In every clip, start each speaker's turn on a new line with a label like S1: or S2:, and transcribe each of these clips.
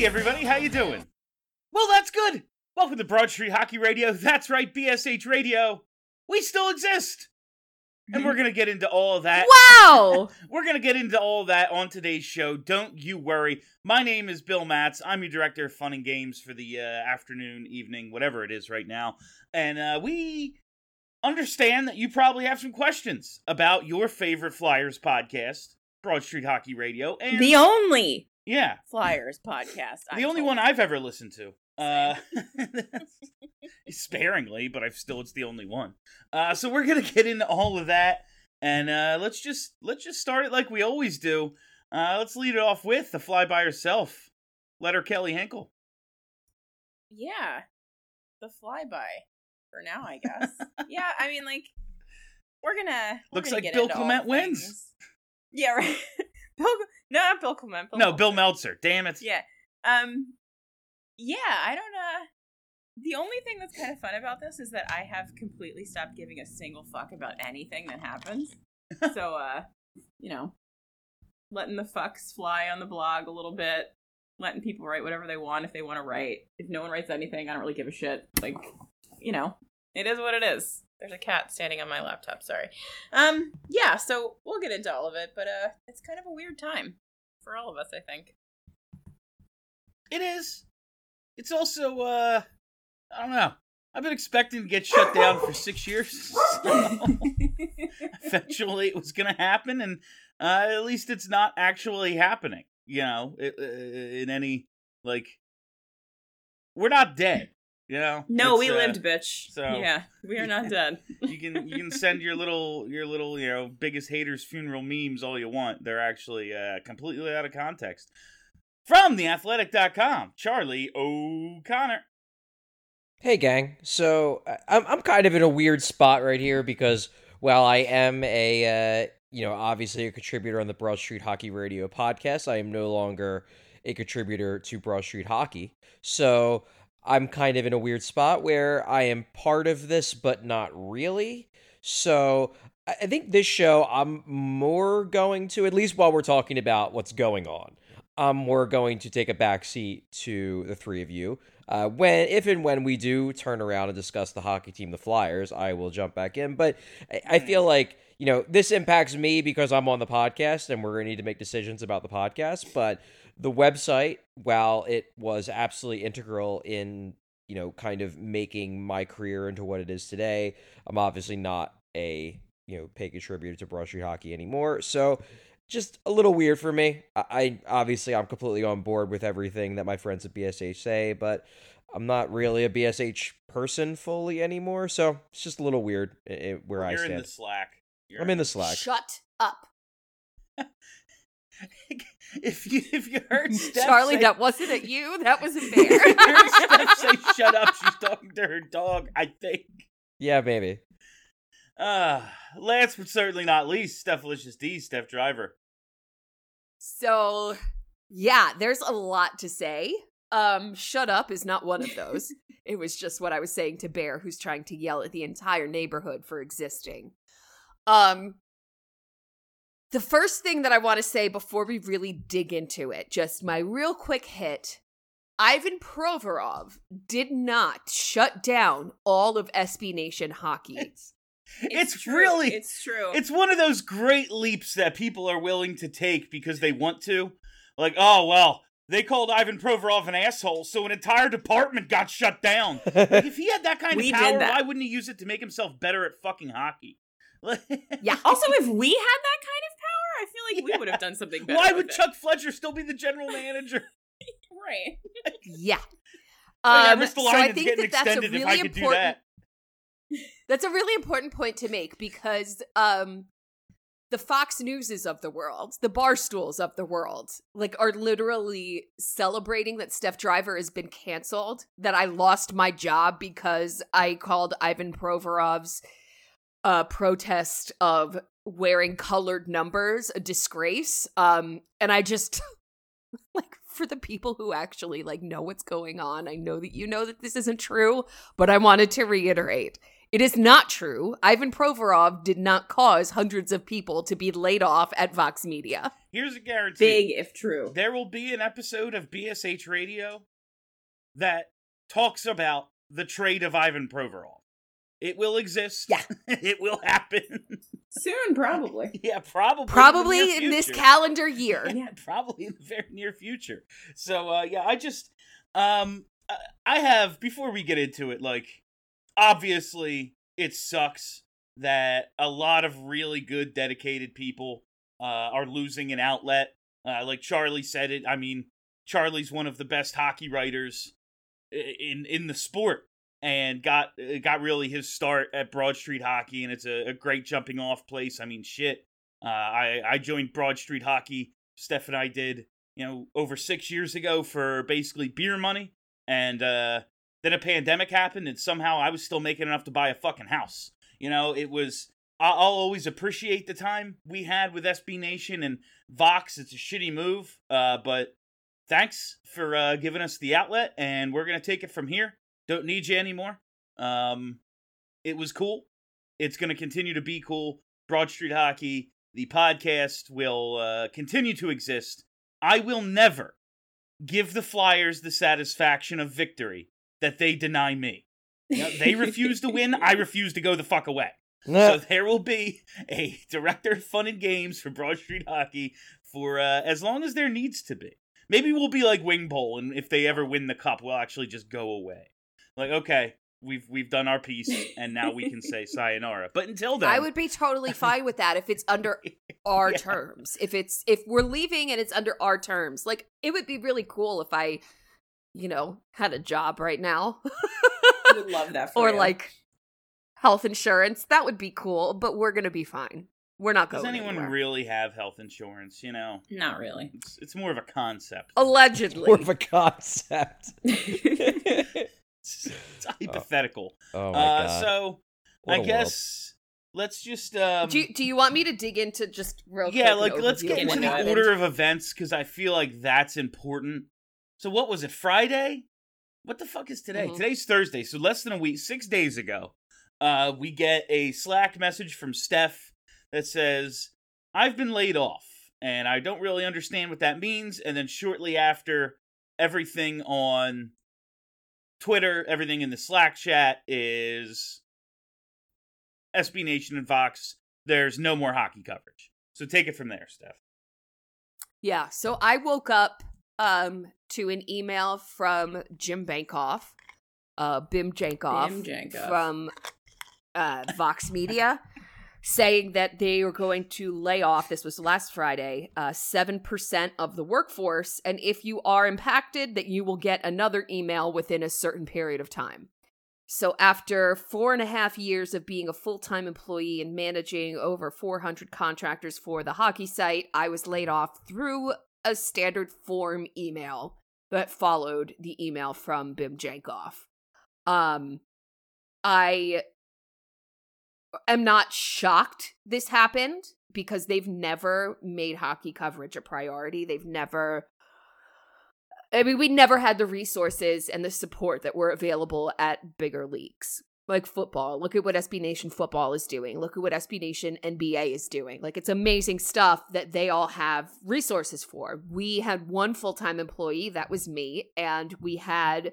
S1: Hey everybody, how you doing? Well, that's good. Welcome to Broad Street Hockey Radio. That's right, BSH Radio. We still exist. And we're going to get into all of that.
S2: Wow!
S1: We're going to get into all that on today's show. Don't you worry. My name is Bill Matz. I'm your director of fun and games for the uh, afternoon, evening, whatever it is right now. And uh, we understand that you probably have some questions about your favorite Flyers podcast, Broad Street Hockey Radio. And
S2: the only
S1: yeah,
S2: Flyers podcast.
S1: the only one I've ever listened to. Uh, sparingly, but I've still it's the only one. Uh, so we're gonna get into all of that, and uh, let's just let's just start it like we always do. Uh, let's lead it off with the fly by herself, letter Kelly Hinkle.
S2: Yeah. The flyby. For now, I guess. yeah, I mean, like, we're gonna. we're
S1: Looks
S2: gonna
S1: like Bill Clement wins.
S2: Yeah, right. Bill, no, not Bill Clement. Bill
S1: No, Bill
S2: Meltzer.
S1: Meltzer. Damn it.
S2: Yeah. Um. Yeah, I don't uh The only thing that's kind of fun about this is that I have completely stopped giving a single fuck about anything that happens. so, uh, you know, letting the fucks fly on the blog a little bit, letting people write whatever they want if they want to write. If no one writes anything, I don't really give a shit. Like, you know, it is what it is. There's a cat standing on my laptop. Sorry. Um. Yeah. So we'll get into all of it, but uh, it's kind of a weird time for all of us, I think.
S1: It is. It's also uh, I don't know. I've been expecting to get shut down for six years. so eventually it was going to happen and uh, at least it's not actually happening you know in any like we're not dead you know
S2: No, we
S1: uh,
S2: lived, bitch.
S1: so-
S2: yeah, we are not dead.
S1: you can you can send your little your little you know biggest haters funeral memes all you want they're actually uh, completely out of context from theathletic.com charlie o'connor
S3: Hey, gang. So I- I'm I'm kind of in a weird spot right here because while I am a uh, you know obviously a contributor on the Broad Street Hockey Radio podcast, I am no longer a contributor to Broad Street Hockey. So I'm kind of in a weird spot where I am part of this, but not really. So I think this show I'm more going to at least while we're talking about what's going on. I'm more going to take a backseat to the three of you. Uh, when, if and when we do turn around and discuss the hockey team, the Flyers, I will jump back in. But I, I feel like you know this impacts me because I'm on the podcast, and we're going to need to make decisions about the podcast. But the website, while it was absolutely integral in you know kind of making my career into what it is today, I'm obviously not a you know paid contributor to Broad Street Hockey anymore. So just a little weird for me. I, I obviously I'm completely on board with everything that my friends at BSH say, but I'm not really a BSH person fully anymore. So it's just a little weird i- i- where I
S1: you're in
S3: stand.
S1: the slack You're
S3: I'm in the Slack.
S2: Shut up,
S1: if you if you heard Steph
S4: Charlie,
S1: say,
S4: that wasn't at you. That was a bear.
S1: Steph say shut up she's talking to her dog i think
S3: Yeah, maybe.
S1: Uh, last but certainly not least, Steph Licious D, Steph Driver.
S4: so, yeah, there's a lot to say. Um, shut up is not one of those. it was just what I was saying to Bear, who's trying to yell at the entire neighborhood for existing. Um, the first thing that I want to say before we really dig into it, just my real quick hit. Ivan Provorov did not shut down all of SB Nation hockey.
S1: It's, it's,
S2: true.
S1: really,
S2: it's true.
S1: it's one of those great leaps that people are willing to take because they want to. Like, oh, well, they called Ivan Provorov an asshole, so an entire department got shut down. Like, if he had that kind
S2: We
S1: of power, why wouldn't he use it to make himself better at fucking hockey?
S4: Yeah.
S2: also, if we had that kind of power, I feel like we would have done something better.
S1: Why would
S2: it.
S1: Chuck Fletcher still be the general manager?
S2: Right.
S4: Yeah.
S1: Oh, yeah,
S4: Um, so I think that that's a really
S1: if I could do
S4: important.
S1: that.
S4: That's a really important point to make because um the Fox Newses of the world, the Barstools of the world, like are literally celebrating that Steph Driver has been canceled, that I lost my job because I called Ivan Provorov's uh protest of wearing colored numbers a disgrace. Um and I just like for the people who actually like know what's going on, I know that you know that this isn't true, but I wanted to reiterate. It is not true. Ivan Provorov did not cause hundreds of people to be laid off at Vox Media.
S1: Here's a guarantee.
S2: Big if true.
S1: There will be an episode of BSH Radio that talks about the trade of Ivan Provorov. It will exist.
S4: Yeah.
S1: it will happen.
S2: Soon, probably.
S1: yeah, probably.
S4: Probably
S1: in,
S4: in this calendar year.
S1: Yeah, probably in the very near future. So uh yeah, I just um I- I have before we get into it like obviously it sucks that a lot of really good dedicated people uh are losing an outlet. Uh like Charlie said it. I mean, Charlie's one of the best hockey writers in in the sport and got uh, got really his start at Broad Street Hockey and it's a, a great jumping off place. I mean, shit. Uh, I I joined Broad Street Hockey. Steph and I did, you know, over six years ago for basically beer money, and uh, then a pandemic happened, and somehow I was still making enough to buy a fucking house. You know, it was. I'll always appreciate the time we had with SB Nation and Vox. It's a shitty move, uh, but thanks for uh, giving us the outlet, and we're gonna take it from here. Don't need you anymore. Um, it was cool. It's gonna continue to be cool. Broad Street Hockey the podcast will uh, continue to exist. I will never give the Flyers the satisfaction of victory that they deny me. You know, they refuse to win. I refuse to go the fuck away. So there will be a director of fun and games for Broad Street Hockey for uh, as long as there needs to be. Maybe we'll be like Wing Bowl, and if they ever win the cup, we'll actually just go away. Like, okay, we've we've done our piece, and now we can say sayonara. But until then,
S4: I would be totally fine with that if it's under our
S1: Yeah.
S4: terms. If it's if we're leaving and it's under our terms. Like it would be really cool if I, you know, had a job right now.
S2: Would love that for
S4: or
S2: you.
S4: like health insurance. That would be cool, but we're gonna be fine. We're not
S1: Does
S4: going Does
S1: anyone
S4: anywhere.
S1: really have health insurance? You know,
S2: Not really.
S1: it's it's more of a concept.
S4: Allegedly.
S3: More of a concept.
S1: It's, it's hypothetical.
S3: oh my
S1: uh,
S3: god.
S1: so
S3: What
S1: I
S3: a world.
S1: guess let's just um,
S4: do, you, do you want me to dig into just real
S1: yeah,
S4: quick
S1: like let's get into the
S4: happened?
S1: order of events because I feel like that's important. So what was it? Friday? What the fuck is today?
S4: Mhm.
S1: Today's Thursday, so less than a week, six days ago. Uh, we get a Slack message from Steph that says, "I've been laid off, and I don't really understand what that means." And then shortly after, everything on Twitter, everything in the Slack chat is SB Nation and Vox. There's no more hockey coverage. So take it from there, Steph.
S4: Yeah, so I woke up um to an email from Jim Bankoff, uh Bim Jankoff,
S2: Bim Jankoff.
S4: from uh Vox Media saying that they were going to lay off this was last Friday, uh 7% of the workforce and if you are impacted that you will get another email within a certain period of time. So after four and a half years of being a full-time employee and managing over 400 contractors for the hockey site, I was laid off through a standard form email that followed the email from Bim Jankoff. Um, I am not shocked this happened because they've never made hockey coverage a priority. They've never I mean, we never had the resources and the support that were available at bigger leagues like football. Look at what SB Nation football is doing. Look at what SB Nation NBA is doing. Like, it's amazing stuff that they all have resources for. We had one full time employee, that was me, and we had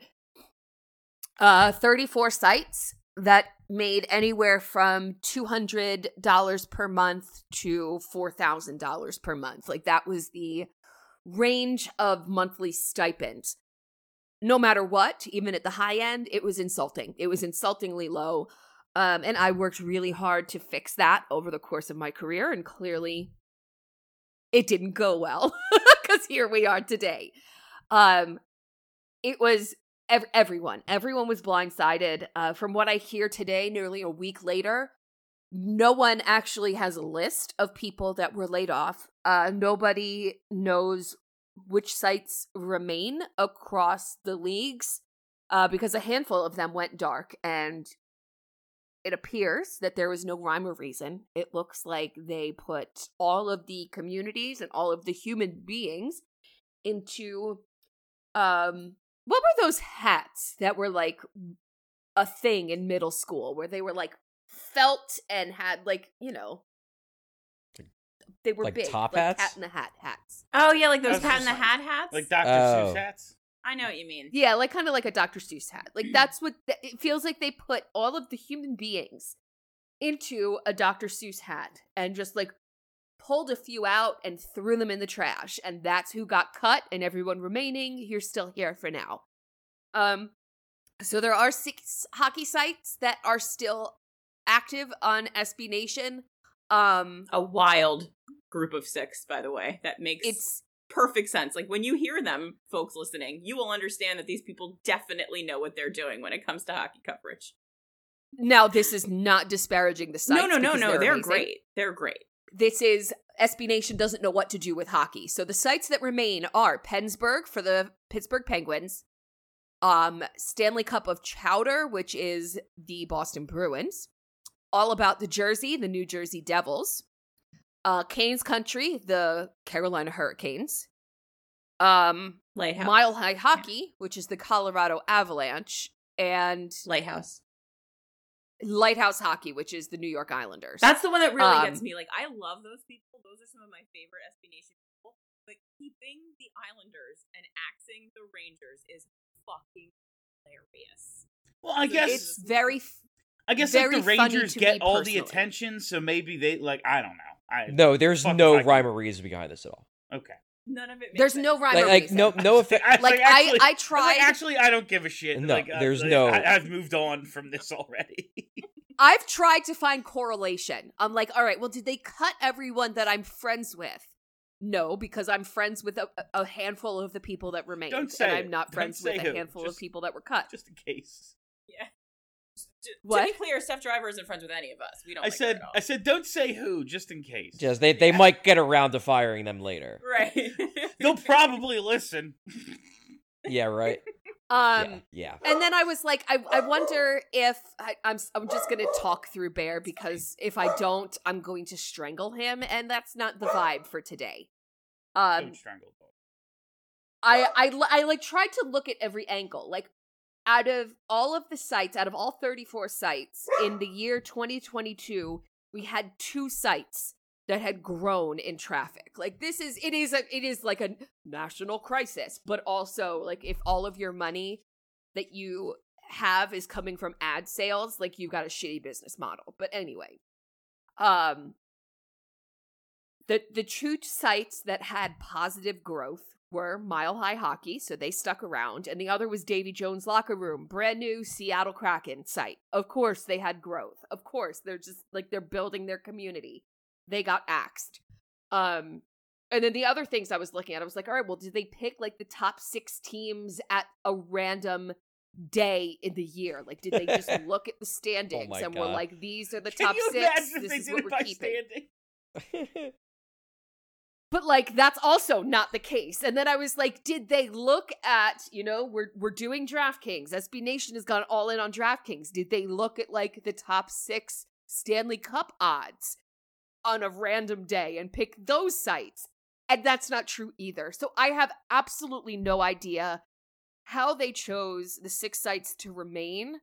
S4: uh, 34 sites that made anywhere from $200 per month to $4,000 per month. Like, that was the range of monthly stipend. No matter what, even at the high end, it was insulting. It was insultingly low. Um, and I worked really hard to fix that over the course of my career, and clearly it didn't go well because here we are today. Um, it was ev- everyone, everyone was blindsided. Uh, from what I hear today, nearly a week later, no one actually has a list of people that were laid off. Uh, nobody knows which sites remain across the leagues uh, because a handful of them went dark and it appears that there was no rhyme or reason. It looks like they put all of the communities and all of the human beings into um what were those hats that were like a thing in middle school where they were like felt and had like, you know, they were
S3: Like
S4: big,
S3: top
S4: like
S3: hats?
S4: hat in the hat hats.
S2: Oh yeah, like those
S1: was
S2: Cat in the
S1: like-
S2: Hat hats.
S1: Like Dr.
S3: Oh.
S1: Seuss hats.
S2: I know what you mean.
S4: Yeah, like kind of like a Dr. Seuss hat. Like mm. that's what th- it feels like they put all of the human beings into a Dr. Seuss hat and just like pulled a few out and threw them in the trash and that's who got cut and everyone remaining you're still here for now. Um so there are six hockey sites that are still active on SB Nation. Um
S2: A wild group of six, by the way. That makes
S4: it's
S2: perfect sense. Like when you hear them, folks listening, you will understand that these people definitely know what they're doing when it comes to hockey coverage.
S4: now this is not disparaging the sites.
S2: no, no, no, no.
S4: they're
S2: They're, great. They're great.
S4: This is SB Nation doesn't know what to do with hockey. So the sites that remain are PensBurgh for the Pittsburgh Penguins, um, Stanley Cup of Chowder, which is the Boston Bruins, All About the Jersey, the New Jersey Devils, uh, Canes Country, the Carolina Hurricanes, um,
S2: Lighthouse.
S4: Mile High Hockey, which is the Colorado Avalanche, and
S2: Lighthouse.
S4: Lighthouse Hockey, which is the New York Islanders.
S2: That's the one that really
S4: Um,
S2: gets me. Like, I love those people. Those are some of my favorite SB Nation people. But keeping the Islanders and axing the Rangers is fucking hilarious.
S1: Well, I guess
S4: it's very
S1: I guess like the Rangers get
S4: me
S1: all the attention, so maybe they like I don't know. I
S3: No, there's no
S1: if I can-
S3: rhyme or reason behind this at all.
S1: okay.
S2: None of it makes
S4: There's
S2: sense.
S4: no rhyme
S3: Like,
S4: or
S3: like
S4: reason.
S3: no, no effect.
S1: I-
S4: like
S1: actually-
S4: I, I
S1: was
S4: tried.
S1: like, actually, I don't give a shit.
S3: No,
S1: like, uh,
S3: there's
S1: like,
S3: no-
S1: I, I've moved on from this already.
S4: I've tried to find correlation. I'm like, all right, well, did they cut everyone that I'm friends with? No, because I'm friends with a, a handful of the people that remained,
S1: Don't say
S4: and. I'm not friends with
S1: say
S4: a handful
S1: Just-
S4: of people that were cut.
S1: Just in case.
S2: Yeah. To, to
S4: What?
S2: be clear, Steph Driver isn't friends with any of us. We don't.
S1: I
S2: like
S1: said. I said don't say who, just in case.
S3: Just they they might get around to firing them later.
S2: right.
S1: They'll probably listen.
S3: Yeah, right.
S4: Um,
S3: yeah, yeah.
S4: and then I was like, I, I wonder if I, I'm I'm just gonna talk through Bear because if I don't, I'm going to strangle him, and that's not the vibe for today. Um,
S1: Don't strangle dog.
S4: I, I l- I like tried to look at every angle. Like out of all of the sites, out of all 34 sites in the year 2022, we had two sites that had grown in traffic. Like this is it is a it is like a national crisis, but also like if all of your money that you have is coming from ad sales, like you've got a shitty business model. But anyway, um the the two sites that had positive growth were Mile High Hockey, so they stuck around, and the other was Davy Jones Locker Room, brand new Seattle Kraken site. Of course, they had growth. Of course, they're just like they're building their community. They got axed. Um, and then the other things I was looking at, I was like, all right, well, did they pick like the top six teams at a random day in the year? Like, did they just look at the standings
S3: my
S4: and were like, these are the
S1: Can
S4: top
S1: you
S4: six? This
S1: they
S4: is
S1: did
S4: what we're
S1: by
S4: keeping. But like that's also not the case. And then I was like, did they look at, you know, we're we're doing DraftKings. SB Nation has gone all in on DraftKings. Did they look at like the top 6 Stanley Cup odds on a random day and pick those sites? And that's not true either. So I have absolutely no idea how they chose the six sites to remain.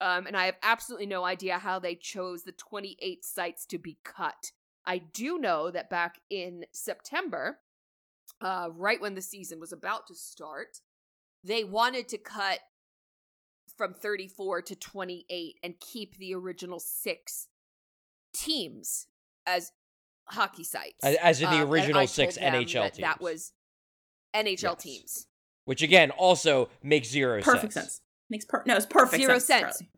S4: Um, and I have absolutely no idea how they chose the 28 sites to be cut. I do know that back in September, uh, right when the season was about to start, they wanted to cut from 34 to 28 and keep the original six teams as hockey sites.
S3: As- as in the
S4: Um,
S3: original
S4: I
S3: six NHL
S4: that That was NHL
S3: Yes.
S4: teams.
S3: Which again also makes zero
S2: perfect sense. Makes per- no, it's perfect
S4: Zero
S2: sense.
S4: sense.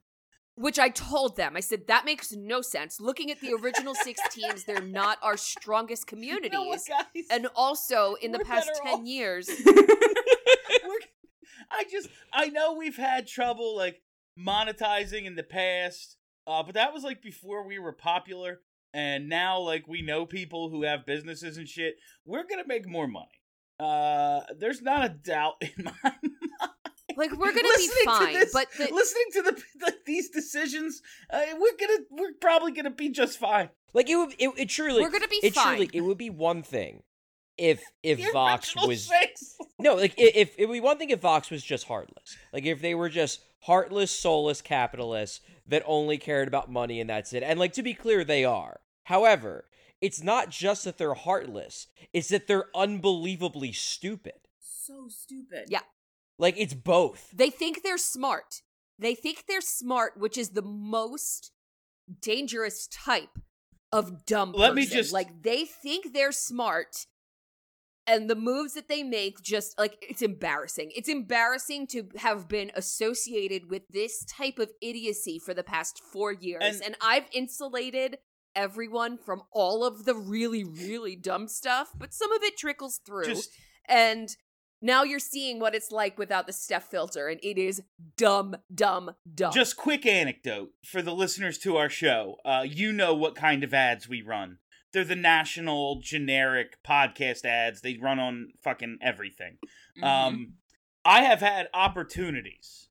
S4: Which I told them. I said, that makes no sense. Looking at the original six teams, they're not our strongest communities.
S1: You know what, guys?
S4: and also, in the past 10
S1: off.
S4: years,
S1: I just I know we've had trouble like monetizing in the past, uh, but that was like before we were popular, and now like we know people who have businesses and shit. We're gonna make more money. Uh, there's not a doubt in my mind.
S4: Like we're gonna be
S1: Listening to
S4: fine,
S1: this-
S4: but the,
S1: listening to the, the these decisions, uh, we're gonna we're probably gonna be just fine.
S3: Like it would, it, it truly,
S4: we're gonna be
S3: it
S4: fine.
S3: truly, it would be one thing if if
S1: The
S3: Vox was
S1: six.
S3: no, like i- if it would be one thing if Vox was just heartless, like if they were just heartless, soulless capitalists that only cared about money and that's it. And like to be clear, they are. However, it's not just that they're heartless; it's that they're unbelievably stupid.
S2: So stupid.
S4: Yeah.
S3: Like it's both.
S4: they think they're smart. They think they're smart, which is the most dangerous type of dumb
S1: Let me just-
S4: like they think they're smart and the moves that they make just like it's embarrassing. It's embarrassing to have been associated with this type of idiocy for the past 4 years
S1: And-
S4: and I've insulated everyone from all of the really really dumb stuff, but some of it trickles through
S1: Just
S4: and now you're seeing what it's like without the Steph filter, and it is dumb, dumb, dumb.
S1: Just quick anecdote for the listeners to our show. Uh, you know what kind of ads we run. They're the national generic podcast ads. They run on fucking everything.
S2: Mhm.
S1: Um, I have had opportunities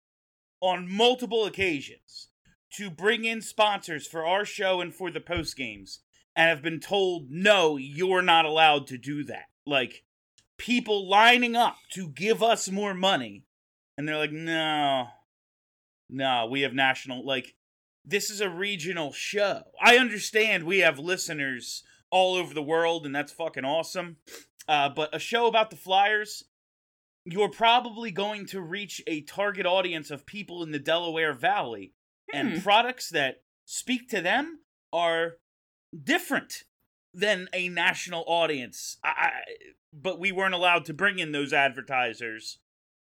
S1: on multiple occasions to bring in sponsors for our show and for the post games, and have been told, no, you're not allowed to do that. Like, people lining up to give us more money, and they're like, no, no, we have national, like, this is a regional show. I understand we have listeners all over the world, and that's fucking awesome. Uh, but a show about the Flyers, you're probably going to reach a target audience of people in the Delaware Valley,
S2: Hmm.
S1: and products that speak to them are different than a national audience. I, I, but we weren't allowed to bring in those advertisers,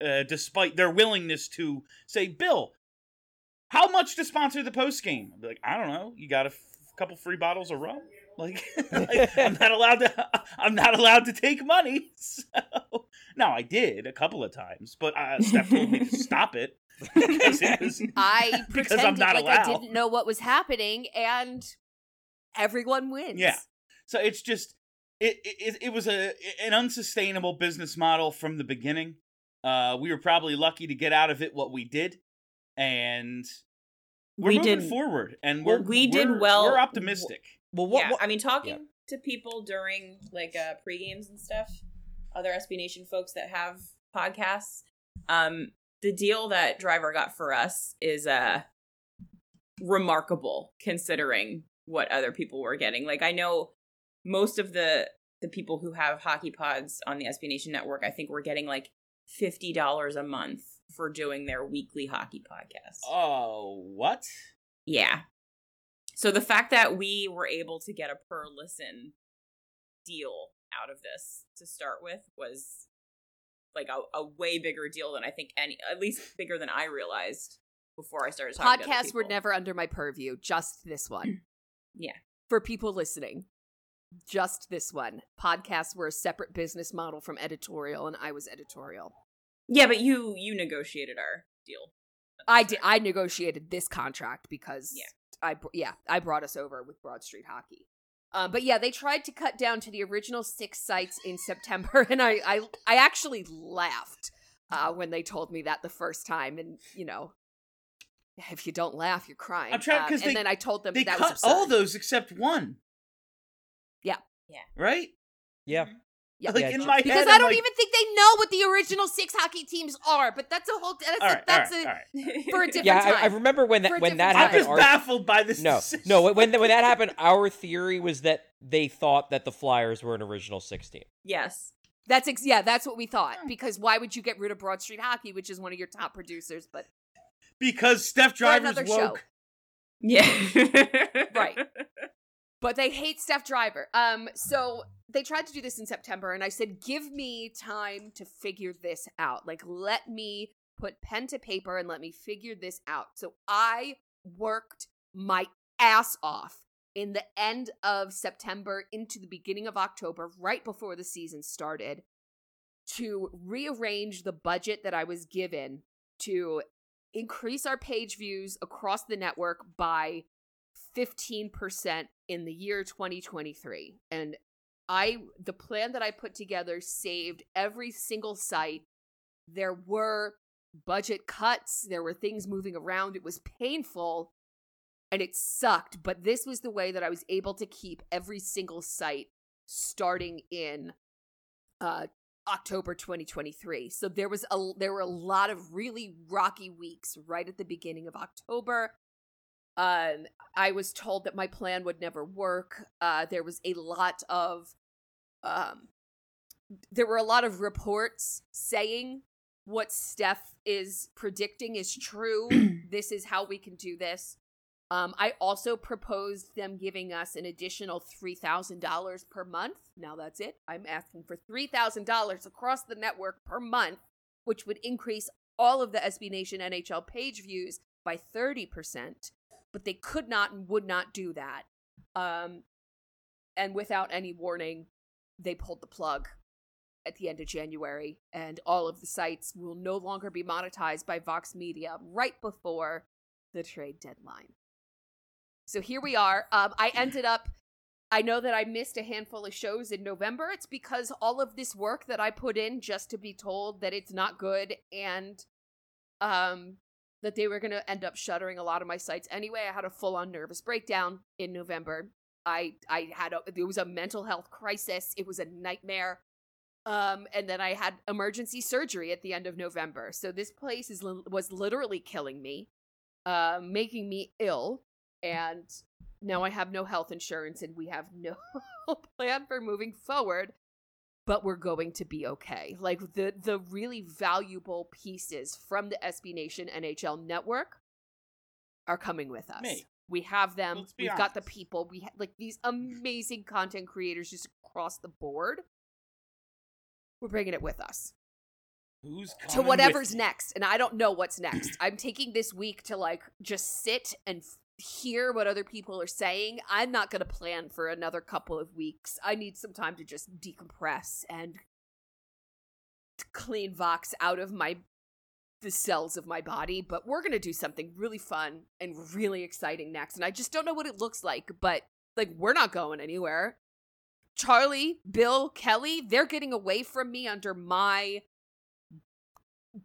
S1: uh, despite their willingness to say, "Bill, how much to sponsor the post game?" I'd be like, "I don't know. You got a f- couple free bottles of rum." Like, like, I'm not allowed to. I'm not allowed to take money. So now I did a couple of times, but uh, Steph told me to stop it because it was
S4: I
S1: because I'm
S4: pretended
S1: not
S4: like I didn't know what was happening, and everyone wins.
S1: Yeah. So it's just it it, it was a an unsustainable business model from the beginning. Uh, we were probably lucky to get out of it what we did, and we're
S2: We
S1: moving
S2: did-
S1: forward. And we're
S2: we did
S1: we're-
S2: well-
S1: We're optimistic.
S3: Well, what?
S2: yeah,
S3: what
S2: I mean, talking to people during like uh pre games and stuff, other SB Nation folks that have podcasts, um, the deal that Driver got for us is uh remarkable considering what other people were getting. Like, I know most of the the people who have hockey pods on the SB Nation network, I think we're getting like fifty dollars a month for doing their weekly hockey podcast.
S1: Oh, what?
S2: Yeah. So the fact that we were able to get a per listen deal out of this to start with was like a, a way bigger deal than I think any, at least bigger than I realized before I started talking. to other
S4: Podcasts were never under my purview. Just this one.
S2: Yeah.
S4: For people listening, just this one. Podcasts were a separate business model from editorial, and I was editorial.
S2: Yeah, but you you negotiated our deal.
S4: I did. I negotiated this contract because
S2: Yeah.
S4: I yeah I brought us over with Broad Street Hockey. Um, but yeah, they tried to cut down to the original six sites in September, and I I, I actually laughed uh, when they told me that the first time, and you know. If you don't laugh, you're crying.
S1: I'm trying-
S4: Um,
S1: 'cause
S4: and
S1: they-
S4: then I told them
S1: They
S4: that
S1: cut
S4: was
S1: all those except one.
S4: Yeah.
S2: Yeah.
S1: Right?
S3: yeah.
S4: Yeah.
S1: Like
S3: Yeah,
S1: in my
S4: because
S1: head,
S4: I
S1: I'm
S4: don't
S1: like,
S4: even think they know what the original six hockey teams are. But that's a whole. That's
S1: All
S4: a,
S1: right,
S4: that's
S1: right,
S4: a,
S1: all right.
S4: for a different
S3: Yeah, I, I remember when that when that
S4: different
S1: I'm
S3: happened.
S1: just
S3: our-
S1: baffled by this.
S3: no,
S1: decision.
S3: no. When when that happened, our theory was that they thought that the Flyers were an original six team.
S2: yes.
S4: That's ex- yeah, that's what we thought.
S1: Hmm.
S4: Because why would you get rid of Broad Street Hockey, which is one of your top producers? But
S1: because Steph
S4: for
S1: Driver's
S4: another show,
S1: woke.
S2: Yeah.
S4: Right. But they hate Steph Driver. Um, so they tried to do this in September, and I said, give me time to figure this out. Like, let me put pen to paper and let me figure this out. So I worked my ass off in the end of September into the beginning of October, right before the season started, to rearrange the budget that I was given to increase our page views across the network by 15% in the year 2023. And I the plan that I put together saved every single site. There were budget cuts, there were things moving around. It was painful and it sucked, but this was the way that I was able to keep every single site starting in uh October 2023. So there was a there were a lot of really rocky weeks right at the beginning of October. Um I was told that my plan would never work. Uh there was a lot of um there were a lot of reports saying what Steph is predicting is true. this is how we can do this. Um, I also proposed them giving us an additional $3,000 per month. Now that's it. I'm asking for $3,000 across the network per month, which would increase all of the SB Nation NHL page views by 30%. But they could not and would not do that. Um, and without any warning, they pulled the plug at the end of January, and all of the sites will no longer be monetized by Vox Media right before the trade deadline. So here we are. Um, I ended up. I know that I missed a handful of shows in November. It's because all of this work that I put in just to be told that it's not good and um that they were going to end up shuttering a lot of my sites anyway. I had a full-on nervous breakdown in November. I I had a it was a mental health crisis. It was a nightmare. Um and then I had emergency surgery at the end of November. So this place is was literally killing me, uh, making me ill and now I have no health insurance and we have no plan for moving forward. But we're going to be okay. Like the the really valuable pieces from the SB Nation NHL network are coming with us.
S1: Me.
S4: We have them. We've got the people. We ha- like these amazing content creators just across the board. We're bringing it with us
S1: Who's coming
S4: to whatever's next and i don't know what's next i'm taking this week to like just sit and hear what other people are saying i'm not going to plan for another couple of weeks. I need some time to just decompress and clean vox out of my the cells of my body but we're going to do something really fun and really exciting next and i just don't know what it looks like but like we're not going anywhere. Charlie bill kelly they're getting away from me under my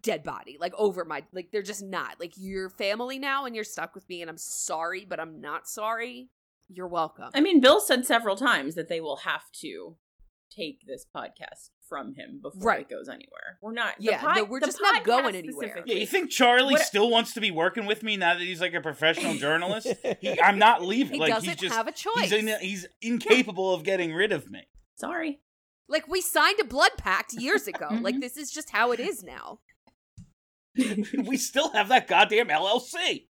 S4: dead body like over my like they're just not like you're family now and you're stuck with me and i'm sorry but i'm not sorry you're welcome
S2: I mean, Bill said several times that they will have to take this podcast from him before
S4: Right.
S2: it goes anywhere. We're not. the
S4: Yeah,
S2: pod-
S4: no, we're
S2: the
S4: just not going anywhere.
S1: Yeah, you think Charlie
S2: What-
S1: still wants to be working with me now that he's like a professional journalist? He, I'm not leaving.
S4: he
S1: like
S4: doesn't
S1: he's just
S4: have a choice
S1: he's in, he's incapable of getting rid of me.
S2: Sorry.
S4: like we signed a blood pact years ago like this is just how it is now
S1: we still have that goddamn LLC.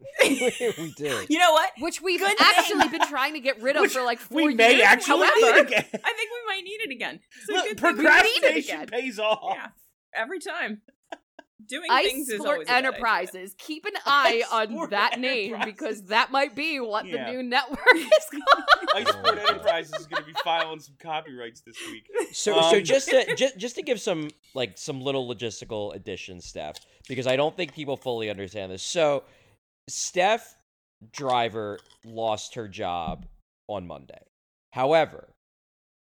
S3: we do.
S2: You know what?
S4: which we've
S2: Good
S4: actually
S2: thing.
S4: been trying to get rid of
S1: Which
S4: for like four
S1: we may
S4: years
S1: actually
S4: however
S1: need again.
S2: I think we might need it again. So
S1: Look,
S2: good thing we-
S1: procrastination
S4: again.
S1: pays off.
S2: Yeah, every time. Doing
S4: Ice
S2: things is
S4: Sport
S2: always a.
S4: Enterprises. Keep an eye
S1: Ice
S4: on
S1: Sport
S4: that name because that might be what
S1: Yeah.
S4: the new network is called.
S1: Ice Sport Enterprises is going to be filing some copyrights this week.
S3: So, so
S1: Um,
S3: just to just, just to give some like some little logistical additions, Steph, because I don't think people fully understand this. So, Steph Driver lost her job on Monday. However,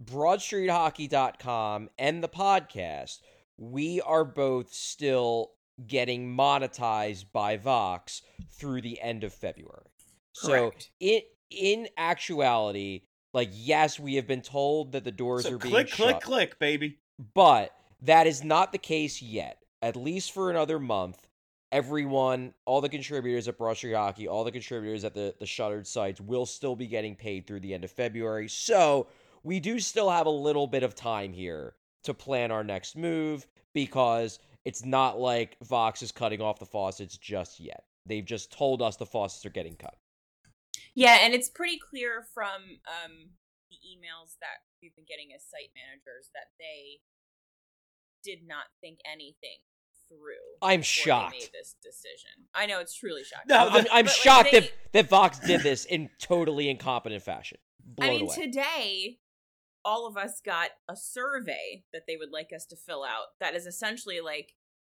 S3: BroadStreetHockey.com and the podcast, we are both still getting monetized by Vox through the end of February. So,
S2: Correct.
S3: in actuality, like yes, we have been told that the doors
S1: So
S3: are being
S1: click, click, click, baby.
S3: but that is not the case yet. At least for another month, everyone, all the contributors at Broad Street Hockey, all the contributors at the the shuttered sites will still be getting paid through the end of February. So we do still have a little bit of time here to plan our next move because it's not like Vox is cutting off the faucets just yet. They've just told us the faucets are getting cut.
S2: Yeah, and it's pretty clear from um, the emails that we've been getting as site managers that they did not think anything through.
S3: I'm shocked.
S2: They made this decision. I know it's truly shocking.
S1: No,
S3: I'm, I'm
S2: But, like,
S3: shocked
S2: they-
S3: that, that Vox did this in totally incompetent fashion. Blown
S2: I mean,
S3: away.
S2: today, all of us got a survey that they would like us to fill out that is essentially like,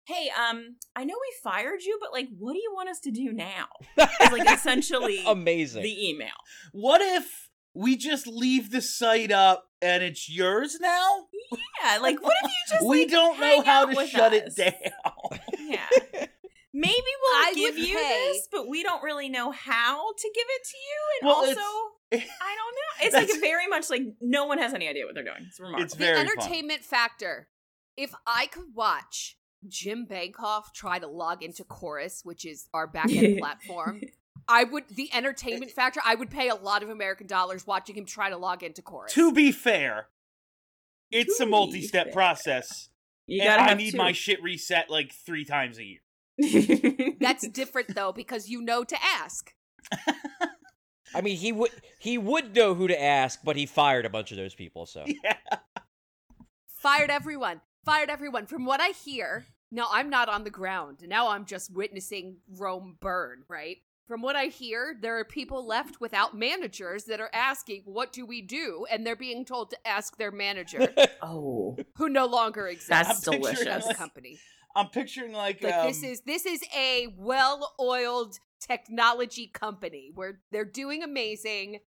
S2: hey, um, I know we fired you, but like, what do you want us to do now? It's like essentially
S3: Amazing.
S2: the email.
S1: What if we just leave the site up and it's yours now?
S2: Yeah, like, what if you just
S1: we
S2: like,
S1: don't know how to shut
S2: us?
S1: it down.
S2: Yeah. Maybe we'll
S4: I
S2: give you
S4: pay-
S2: this, but we don't really know how to give it to you. And
S1: Well,
S2: also,
S1: it's-
S2: I don't know. It's like very much like no one has any idea what they're doing. It's remarkable.
S1: It's
S4: the
S1: very fun.
S4: entertainment factor. If I could watch Jim Bankoff try to log into Chorus, which is our backend platform, I would the entertainment factor. I would pay a lot of American dollars watching him try to log into Chorus.
S1: To be fair, it's
S2: To
S1: a multi-step
S2: fair.
S1: process.
S2: you
S1: and
S2: gotta
S1: I need
S2: two.
S1: my shit reset like three times a year.
S4: That's different though because you know to ask.
S3: I mean, he would he would know who to ask, but he fired a bunch of those people. So
S1: Yeah.
S4: Fired everyone. Fired everyone. From what I hear, now I'm not on the ground. Now I'm just witnessing Rome burn, right? From what I hear, there are people left without managers that are asking, What do we do? And they're being told to ask their manager,
S2: oh,
S4: who no longer exists
S2: that's
S1: I'm
S4: as
S2: delicious.
S4: a company.
S1: I'm picturing like,
S4: Like
S1: um,
S4: this is this is a well-oiled technology company where they're doing amazing.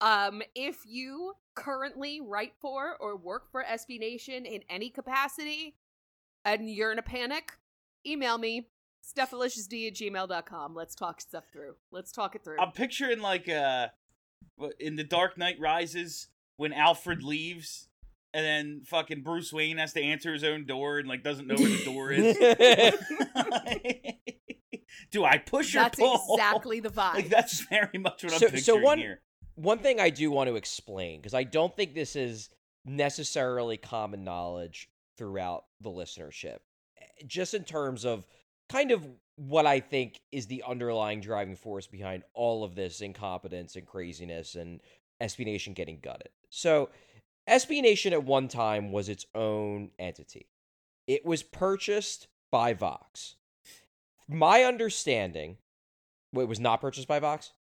S4: Um, if you currently write for or work for SB Nation in any capacity and you're in a panic, email me, stephaliciousd at gmail.com. Let's talk stuff through. Let's talk it through.
S1: I'm picturing like uh in the Dark Knight Rises when Alfred leaves and then fucking Bruce Wayne has to answer his own door and like doesn't know where the door is. Do I push or
S4: That's
S1: pull?
S4: exactly the vibe.
S1: Like that's very much what I'm
S3: So- so one-
S1: here.
S3: one thing I do want to explain because I don't think this is necessarily common knowledge throughout the listenership, just in terms of kind of what I think is the underlying driving force behind all of this incompetence and craziness and SB Nation getting gutted. So, SB Nation at one time was its own entity. It was purchased by Vox. My understanding, wait, it was not purchased by Vox?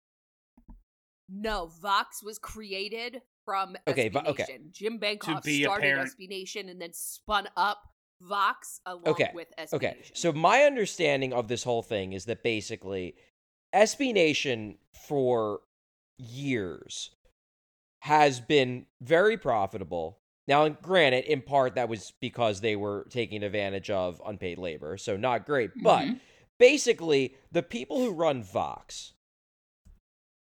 S4: no, Vox was created from
S3: Okay,
S4: SB
S3: Vo- okay.
S4: Nation. Jim Bankoff
S1: be a
S4: started SB Nation and then spun up Vox along
S3: Okay,
S4: with SB
S3: Okay,
S4: Nation.
S3: so my understanding of this whole thing is that basically SB Nation for years has been very profitable. Now, granted, in part that was because they were taking advantage of unpaid labor, so not great. But
S2: Mhm.
S3: basically, the people who run Vox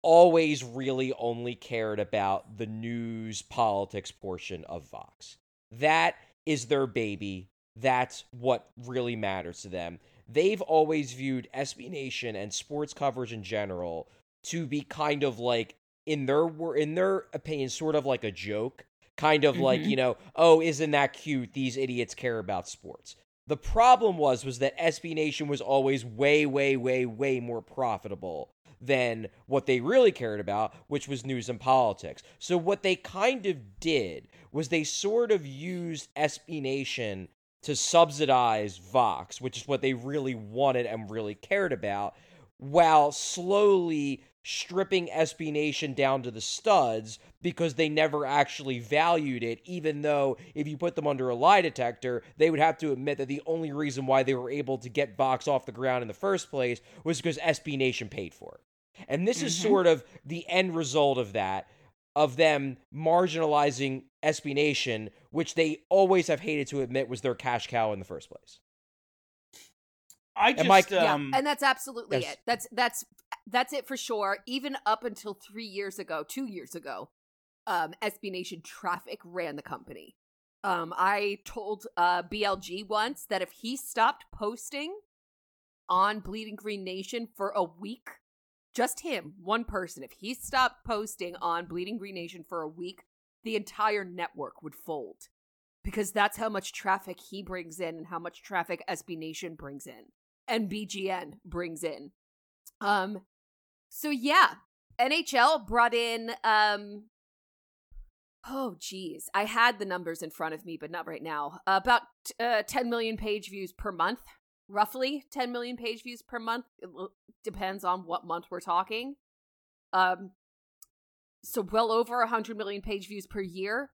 S3: always really only cared about the news politics portion of Vox. That is their baby. That's what really matters to them. They've always viewed SB Nation and sports coverage in general to be kind of like in their were in their opinion sort of like a joke, kind of like,
S2: Mhm.
S3: you know, oh, isn't that cute? These idiots care about sports. The problem was was that SB Nation was always way way way way more profitable than what they really cared about, which was news and politics. So what they kind of did was they sort of used SB Nation to subsidize Vox, which is what they really wanted and really cared about, while slowly stripping SB Nation down to the studs because they never actually valued it, even though if you put them under a lie detector, they would have to admit that the only reason why they were able to get Vox off the ground in the first place was because SB Nation paid for it. And this is
S2: Mhm.
S3: sort of the end result of that, of them marginalizing SB Nation, which they always have hated to admit was their cash cow in the first place.
S1: I just
S3: Am I-
S4: yeah,
S1: um
S4: and that's absolutely
S3: Yes.
S4: it. That's that's that's it for sure. Even up until three years ago, two years ago, um, SB Nation Traffic ran the company. Um, I told uh, BLG once that if he stopped posting on Bleeding Green Nation for a week, just him, one person, if he stopped posting on Bleeding Green Nation for a week, the entire network would fold because that's how much traffic he brings in and how much traffic SB Nation brings in and BGN brings in. Um so yeah, NHL brought in um Oh geez, I had the numbers in front of me but not right now. about uh, 10 million page views per month, roughly 10 million page views per month. It l- depends on what month we're talking. Um so well over 100 million page views per year.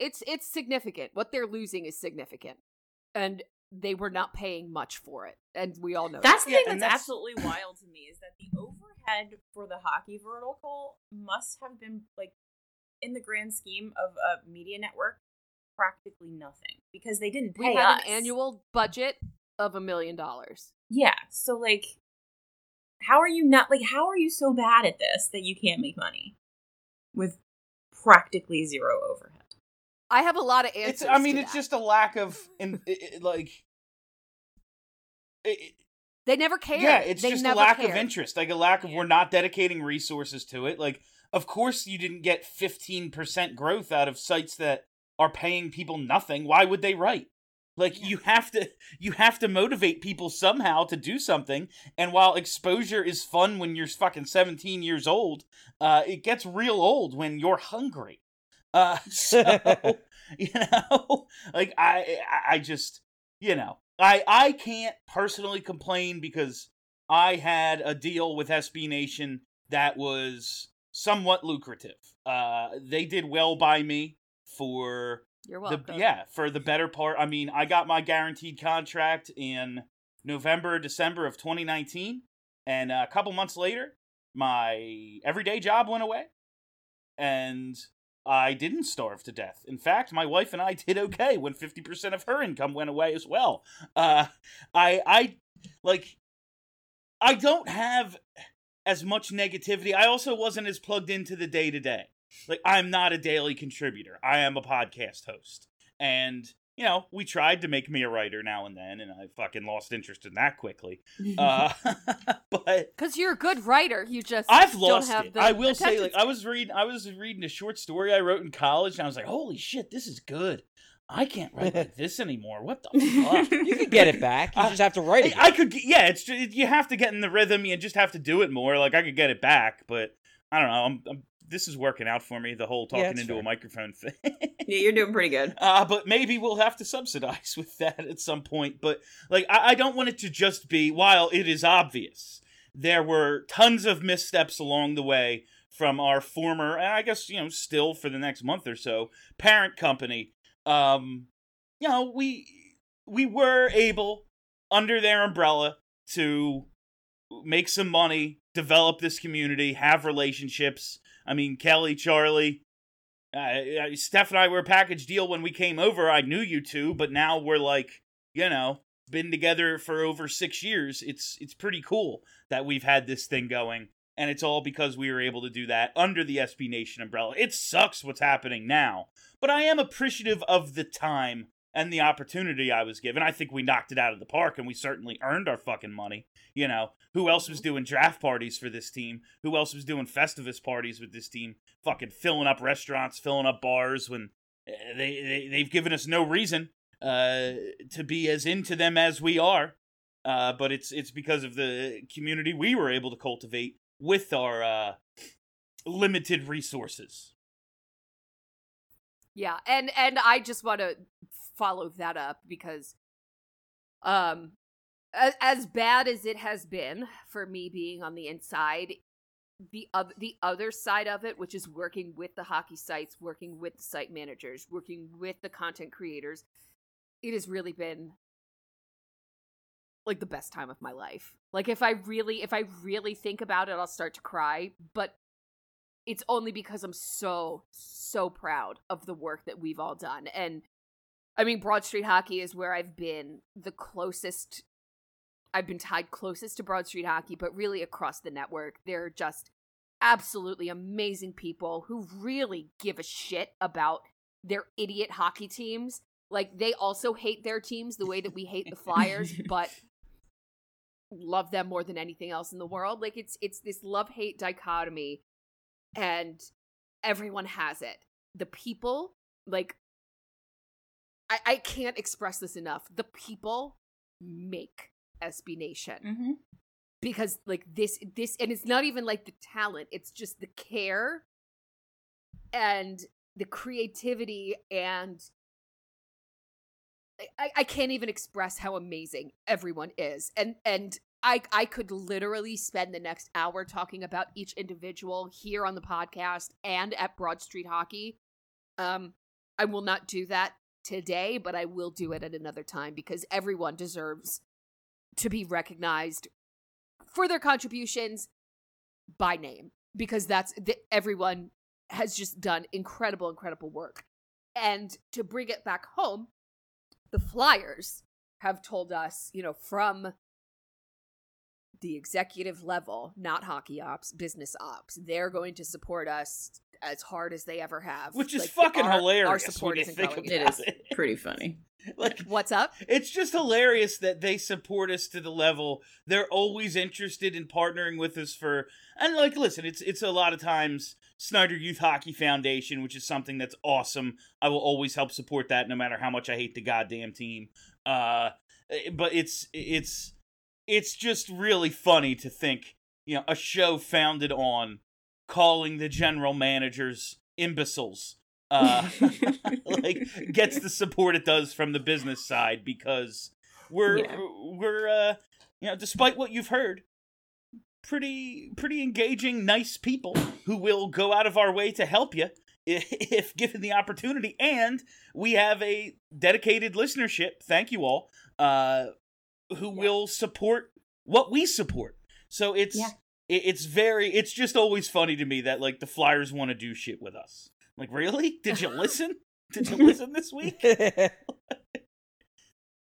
S4: It's it's significant. What they're losing is significant. And they were not paying much for it. And we all know
S2: That's the thing
S1: and
S2: that's,
S1: that's-
S2: absolutely wild to me is that the overhead for the hockey vertical must have been like in the grand scheme of a media network practically nothing because they didn't
S4: that.
S2: pay
S4: we had
S2: us.
S4: an annual budget of a million dollars.
S2: Yeah, so like how are you not like how are you so bad at this that you can't make money with practically zero overhead?
S4: I have a lot of answers.
S1: It's. I mean, it's
S4: that.
S1: just a lack of in it, it- like. It,
S4: they never cared.
S1: yeah, it's
S4: They
S1: just a lack of interest, like a lack of we're not dedicating resources to it. Like, of course, you didn't get fifteen percent growth out of sites that are paying people nothing. Why would they write? Like, you have to you have to motivate people somehow to do something. And while exposure is fun when you're fucking seventeen years old, uh, it gets real old when you're hungry. Uh, so you know, like I, I- I just, you know, I, I can't personally complain because I had a deal with SB Nation that was somewhat lucrative. Uh, they did well by me for
S4: You're
S1: the
S4: welcome.
S1: yeah for the better part. I mean, I got my guaranteed contract in November, December of 2019, and a couple months later, my everyday job went away, and I didn't starve to death. In fact, my wife and I did okay when 50% of her income went away as well. Uh, I I like I don't have as much negativity. I also wasn't as plugged into the day to day. Like I'm not a daily contributor. I am a podcast host. And you know, we tried to make me a writer now and then, and I fucking lost interest in that quickly. Uh, but
S4: Because you're a good writer. You just
S1: I've
S4: don't
S1: lost
S4: have
S1: it.
S4: the
S1: I will say, like, I was reading, I was reading a short story I wrote in college, and I was like, "Holy shit, this is good! I can't write like this anymore. What the fuck?"
S3: You could get it back. You
S1: I-
S3: just have to write it.
S1: I, I could, get- yeah. It's ju- you have to get in the rhythm. You just have to do it more. Like I could get it back, but I don't know. I'm, I'm this is working out for me. The whole talking
S3: it's
S1: into
S3: fair.
S1: a microphone thing.
S2: Yeah, you're doing pretty good.
S1: Uh, but maybe we'll have to subsidize with that at some point. But like, I, I don't want it to just be. While it is obvious, there were tons of missteps along the way from our former, and I guess you know, still for the next month or so, parent company. Um, you know, we we were able under their umbrella to make some money, develop this community, have relationships. I mean, Kelly, Charlie, uh, uh, Steph and I were a package deal when we came over. I knew you two, but now we're like, you know, been together for over six years. It's it's pretty cool that we've had this thing going, and it's all because we were able to do that under the SB Nation umbrella. It sucks what's happening now, but I am appreciative of the time and the opportunity I was given. I think we knocked it out of the park, and we certainly earned our fucking money. You know, who else was doing draft parties for this team? Who else was doing Festivus parties with this team? Fucking filling up restaurants, filling up bars when uh, they, they they've given us no reason uh, to be as into them as we are. Uh, but it's it's because of the community we were able to cultivate with our uh, limited resources.
S4: Yeah, and and I just want to follow that up because, um, as, as bad as it has been for me being on the inside, the other the other side of it, which is working with the hockey sites, working with the site managers, working with the content creators, it has really been like the best time of my life. Like if I really if I really think about it, I'll start to cry, but it's only because I'm so so proud of the work that we've all done. And I mean Broad Street Hockey is where I've been the closest I've been tied closest to Broad Street Hockey, but really across the network. They're just absolutely amazing people who really give a shit about their idiot hockey teams. Like they also hate their teams the way that we hate the Flyers, but love them more than anything else in the world. Like it's it's this love-hate dichotomy and everyone has it. The people, like I, I can't express this enough. The people make SB Nation
S2: Mm-hmm.
S4: because like this this and it's not even like the talent it's just the care and the creativity and I, I can't even express how amazing everyone is and and I I could literally spend the next hour talking about each individual here on the podcast and at Broad Street Hockey um I will not do that today, but I will do it at another time because everyone deserves to be recognized for their contributions by name because that's the, everyone has just done incredible incredible work. And to bring it back home, the Flyers have told us, you know, from the executive level, not hockey ops, business ops, they're going to support us as hard as they ever have.
S1: Which is
S4: Like,
S1: fucking
S4: our- Our support isn't
S1: think
S4: going
S1: about
S2: It is pretty funny.
S1: Like
S4: What's up?
S1: it's just hilarious that they support us to the level they're always interested in partnering with us for and like listen it's it's a lot of times Snyder Youth Hockey Foundation which is something that's awesome I will always help support that no matter how much I hate the goddamn team uh but it's it's it's just really funny to think you know a show founded on calling the general managers imbeciles uh like gets the support it does from the business side because we're
S2: Yeah.
S1: we're uh you know despite what you've heard pretty pretty engaging nice people who will go out of our way to help you if, if given the opportunity and we have a dedicated listenership thank you all uh who will support what we support so it's
S2: Yeah.
S1: It, it's very it's just always funny to me that like the flyers want to do shit with us like really did you listen did you listen this week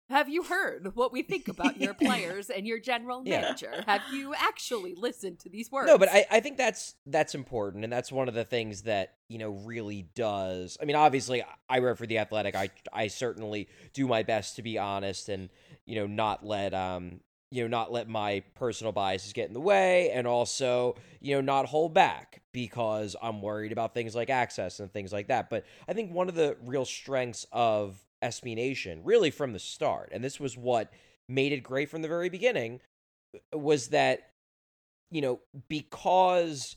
S4: Have you heard what we think about your players and your general
S3: Yeah.
S4: manager? Have you actually listened to these words?
S3: No, but I, I think that's that's important, and that's one of the things that you know really does. I mean, obviously, I work for the Athletic. I I certainly do my best to be honest and you know not let um you know not let my personal biases get in the way, and also you know not hold back because I'm worried about things like access and things like that. But I think one of the real strengths of SB Nation, really from the start, and this was what made it great from the very beginning, uh, was that you know, because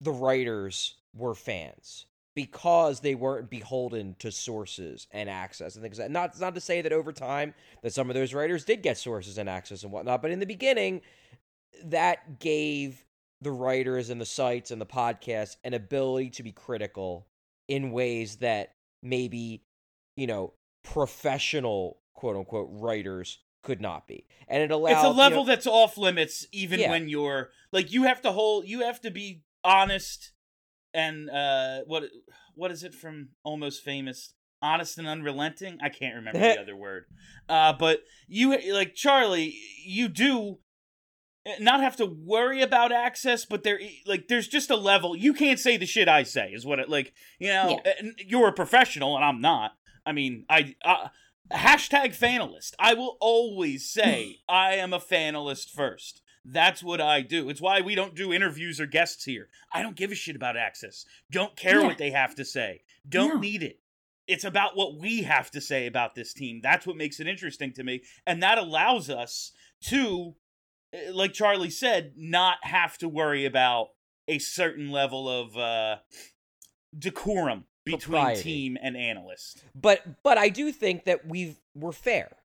S3: the writers were fans, because they weren't beholden to sources and access and things like that. Not not to say that over time that some of those writers did get sources and access and whatnot, but in the beginning, that gave the writers and the sites and the podcasts an ability to be critical in ways that maybe, you know, professional quote unquote writers could not be. And it allowed
S1: it's a
S3: you know-
S1: level that's off limits even
S3: Yeah.
S1: when you're like you have to hold you have to be honest and uh what what is it from almost famous? Honest and unrelenting? I can't remember the other word. Uh but you like charlie you do eh, not have to worry about access but there like there's just a level. You can't say the shit i say is what it like you know and you're a professional and i'm not. I mean i uh, hashtag fanalist. I will always say i am a fanalist first that's what i do it's why we don't do interviews or guests here i don't give a shit about access don't care
S2: Yeah.
S1: what they have to say don't
S2: No.
S1: need it it's about what we have to say about this team that's what makes it interesting to me and that allows us to eh, like charlie said not have to worry about a certain level of uh decorum between
S3: Propriety.
S1: team and analyst
S3: but but I do think that we've we're fair.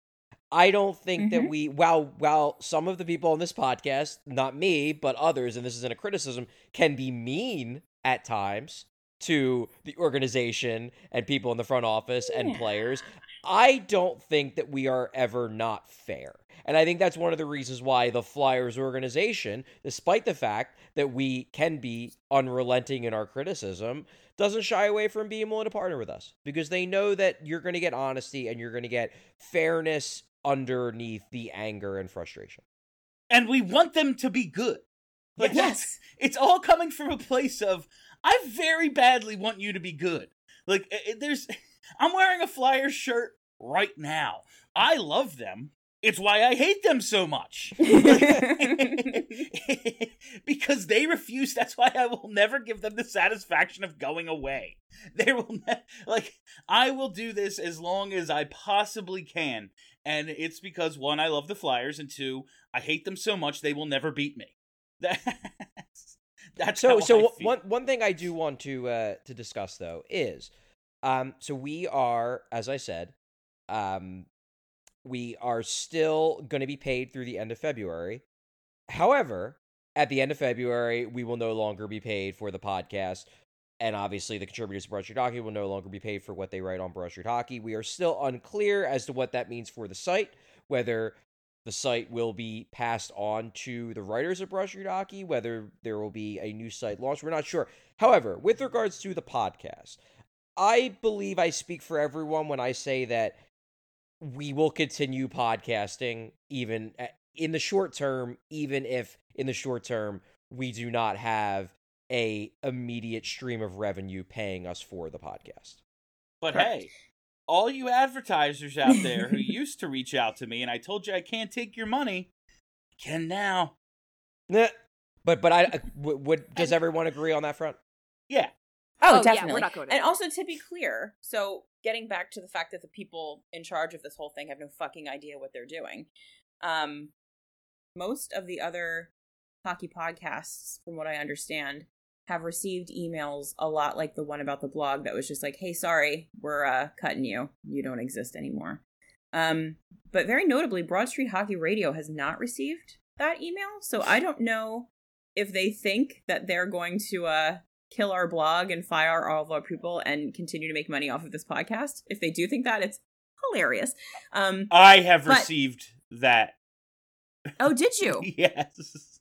S3: I don't think that
S2: Mhm.
S3: we while while some of the people on this podcast, not me, but others, and this isn't a criticism, can be mean at times to the organization and people in the front office and
S2: Yeah.
S3: players. I don't think that we are ever not fair. And I think that's one of the reasons why the Flyers organization, despite the fact that we can be unrelenting in our criticism, doesn't shy away from being willing to partner with us because they know that you're going to get honesty and you're going to get fairness underneath the anger and frustration.
S1: and we want them to be good like
S2: Yes.
S1: it's all coming from a place of i very badly want you to be good like eh, eh, there's i'm wearing a flyers shirt right now i love them it's why i hate them so much. Because they refuse that's why i will never give them the satisfaction of going away. They will ne- like i will do this as long as i possibly can. And it's because one i love the flyers and two i hate them so much they will never beat me. That's that's
S3: So so one one thing I do want to uh to discuss though is um so we are as I said um we are still going to be paid through the end of February. However, at the end of February, we will no longer be paid for the podcast and obviously the contributors to Broad Street Hockey will no longer be paid for what they write on Street Hockey. We are still unclear as to what that means for the site, whether the site will be passed on to the writers of Street Hockey, whether there will be a new site launched. We're not sure. However, with regards to the podcast, I believe I speak for everyone when I say that we will continue podcasting even in the short term, even if in the short term we do not have a immediate stream of revenue paying us for the podcast.
S1: But
S2: Correct.
S1: hey, all you advertisers out there who used to reach out to me and I told you I can't take your money, can now.
S3: Nah. But but I uh, w- would does everyone agree on that front?
S1: Yeah.
S2: Oh,
S4: Oh, yeah, we're
S2: definitely.
S4: not going
S2: and
S4: to-
S2: also to be clear, so getting back to the fact that the people in charge of this whole thing have no fucking idea what they're doing. Um most of the other hockey podcasts, from what I understand, have received emails a lot like the one about the blog that was just like, "Hey, sorry, we're uh, cutting you. You don't exist anymore." Um, but very notably, Broad Street Hockey Radio has not received that email, so I don't know if they think that they're going to uh, kill our blog and fire all of our people and continue to make money off of this podcast. If they do think that, it's hilarious. Um,
S1: I have
S2: But-
S1: received that.
S2: oh, did you?
S1: yes.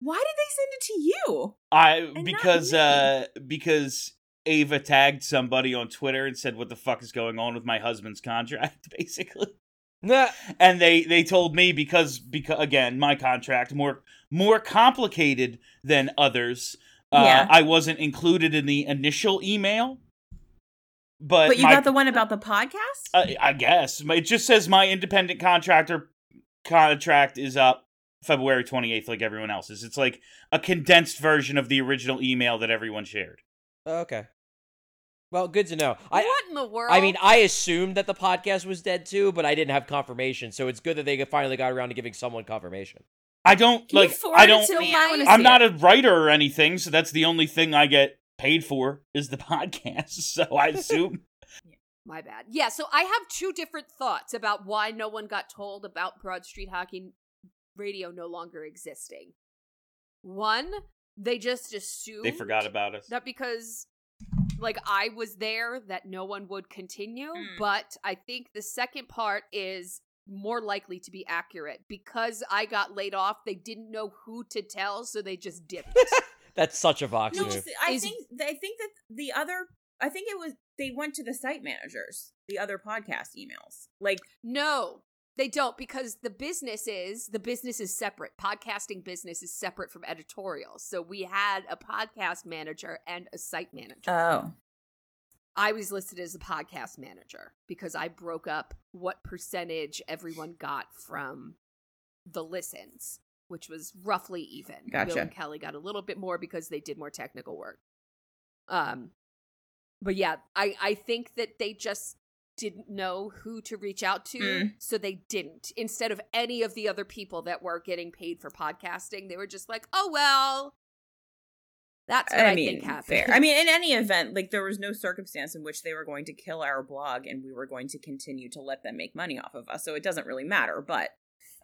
S2: Why did they send it to you?
S1: I because uh because Ava tagged somebody on Twitter and said what the fuck is going on with my husband's contract basically.
S3: Nah.
S1: And they they told me because because again, my contract more more complicated than others. Uh,
S2: Yeah.
S1: I wasn't included in the initial email. But,
S2: But you
S1: my-
S2: got the one about the podcast?
S1: I, I guess it just says my independent contractor contract is up February 28th, like everyone else's. It's like a condensed version of the original email that everyone shared.
S3: Okay. Well, good to know. I
S4: what in the world?
S3: I mean, I assumed that the podcast was dead too, but I didn't have confirmation, so it's good that they finally got around to giving someone confirmation.
S1: I don't
S2: Can
S1: like.
S2: forward
S1: I don't.
S2: to me? I wanna
S1: I'm not
S2: it.
S1: a writer or anything, so that's the only thing I get paid for is the podcast. So I assume.
S4: My bad. Yeah, so I have two different thoughts about why no one got told about Broad Street Hockey Radio no longer existing. One, they just assumed
S1: they forgot about us.
S4: that because like I was there that no one would continue,
S2: Hmm.
S4: but I think the second part is more likely to be accurate because I got laid off, they didn't know who to tell, so they just didn't.
S3: That's such a Vox
S2: No,
S3: move.
S2: s- I
S4: Is-
S2: think I think that the other I think it was they went to the site managers, the other podcast emails. Like
S4: No, they don't because the business is the business is separate. Podcasting business is separate from editorial. So we had a podcast manager and a site manager.
S2: oh,
S4: I was listed as a podcast manager because I broke up what percentage everyone got from the listens, which was roughly even. Bill and Kelly got a little bit more because they did more technical work. Um, but yeah, I I think that they just didn't know who to reach out to,
S2: Mm.
S4: so they didn't. Instead of any of the other people that were getting paid for podcasting, they were just like, "Oh well." That's what I,
S2: I mean,
S4: think happened.
S2: fair. I mean, in any event, like there was no circumstance in which they were going to kill our blog, and we were going to continue to let them make money off of us. So it doesn't really matter. But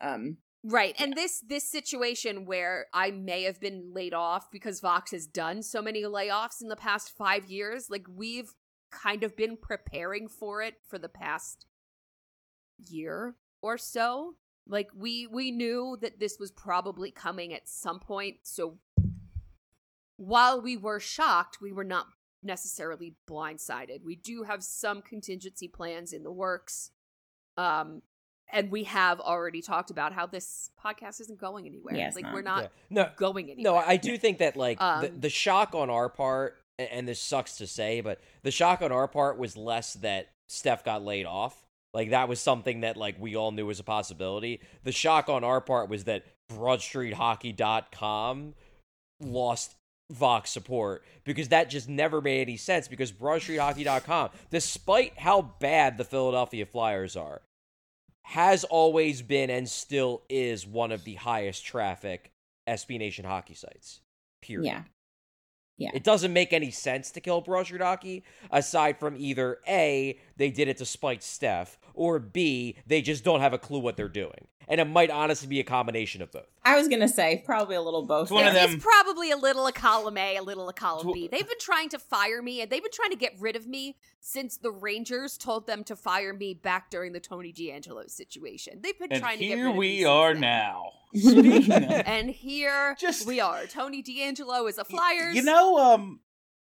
S2: um,
S4: Right. And this this situation where I may have been laid off because Vox has done so many layoffs in the past 5 years, like we've kind of been preparing for it for the past year or so. Like we we knew that this was probably coming at some point, so while we were shocked, we were not necessarily blindsided. We do have some contingency plans in the works. Um and we have already talked about how this podcast isn't going anywhere.
S2: Yeah,
S4: like
S2: not.
S4: we're not
S3: Yeah. No,
S4: going anywhere.
S3: No, I do think that like the,
S4: Um,
S3: the shock on our part, and this sucks to say, but the shock on our part was less that Steph got laid off. Like that was something that like we all knew was a possibility. The shock on our part was that BroadStreetHockey.com lost Vox support because that just never made any sense because BroadStreetHockey.com, despite how bad the Philadelphia Flyers are, has always been and still is one of the highest traffic SB Nation hockey sites. Period.
S2: yeah, Yeah.
S3: It doesn't make any sense to kill Broad Street aside from either A, they did it to spite Steph, or B, they just don't have a clue what they're doing. And it might honestly be a combination of both.
S2: I was gonna say probably a little both.
S1: It's one of them-
S4: It's probably a little a column A, a little a column
S1: Tw-
S4: B. They've been trying to fire me and they've been trying to get rid of me since the Rangers told them to fire me back during the Tony DeAngelo situation. They've been
S1: And
S4: trying to get rid of me Here
S1: we
S4: since
S1: are
S4: then.
S1: now. Speaking of-
S4: And here
S1: Just-
S4: we are. Tony DeAngelo is a Flyers.
S1: You know, um,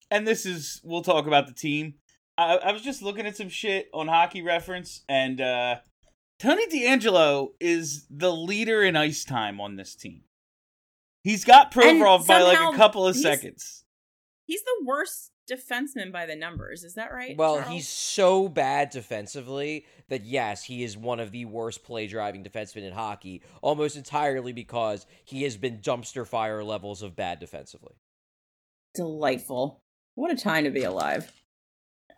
S1: and this is we'll talk about the team. I, I was just looking at some shit on Hockey Reference, and uh, Tony DeAngelo is the leader in ice time on this team. He's got Provorov by like a couple of
S2: he's-
S1: seconds.
S2: He's the worst defenseman by the numbers. Is that right?
S3: Well,
S2: Charles?
S3: he's so bad defensively that yes, he is one of the worst play driving defensemen in hockey, almost entirely because he has been dumpster fire levels of bad defensively.
S2: delightful. What a time to be alive.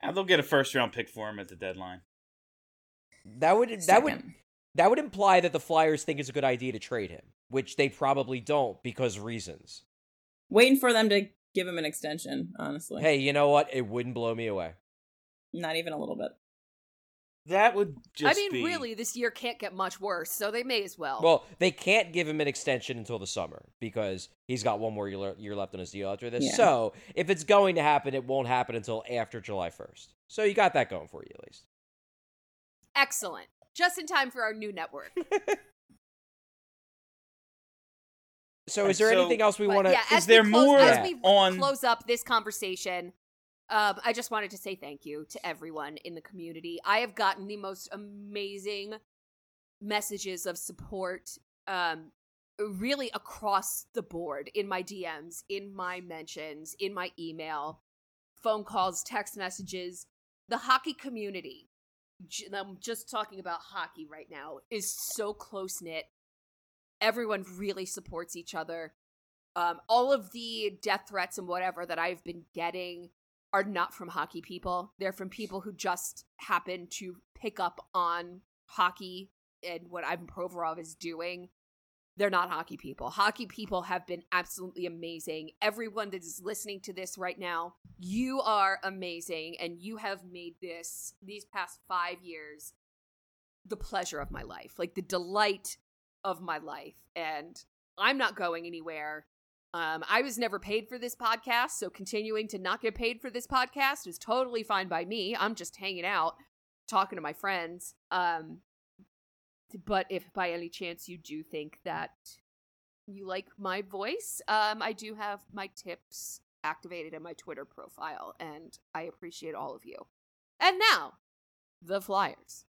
S1: Uh, They'll get a first round pick for him at the deadline.
S3: That would that would that would imply that the Flyers think it's a good idea to trade him, which they probably don't because reasons.
S2: waiting for them to give him an extension. Honestly,
S3: Hey, you know what? It wouldn't blow me away.
S2: not even a little bit.
S1: That would just
S4: I mean,
S1: be
S4: really, this year can't get much worse, so they may as well.
S3: Well, they can't give him an extension until the summer because he's got one more year, year left on his deal after this.
S2: Yeah.
S3: So, if it's going to happen, it won't happen until after July 1st. So, you got that going for you at least.
S4: Excellent. Just in time for our new network.
S3: So, is there
S1: so-
S3: anything else we want to?
S4: yeah,
S1: is there
S4: close,
S1: more
S4: as we
S1: on-
S4: close up this conversation? Um, I just wanted to say thank you to everyone in the community. I have gotten the most amazing messages of support, um, really across the board in my DMs, in my mentions, in my email, phone calls, text messages. The hockey community, j- I'm just talking about hockey right now, is so close knit. Everyone really supports each other. Um, all of the death threats and whatever that I've been getting are not from hockey people. They're from people who just happen to pick up on hockey and what Ivan Provorov is doing. They're not hockey people. Hockey people have been absolutely amazing. Everyone that is listening to this right now, you are amazing, and you have made this these past five years the pleasure of my life, like the delight of my life. And I'm not going anywhere. Um, I was never paid for this podcast, so continuing to not get paid for this podcast is totally fine by me. I'm just hanging out, talking to my friends. Um, but if by any chance you do think that you like my voice, um, I do have my tips activated in my Twitter profile, and I appreciate all of you. And now, the Flyers.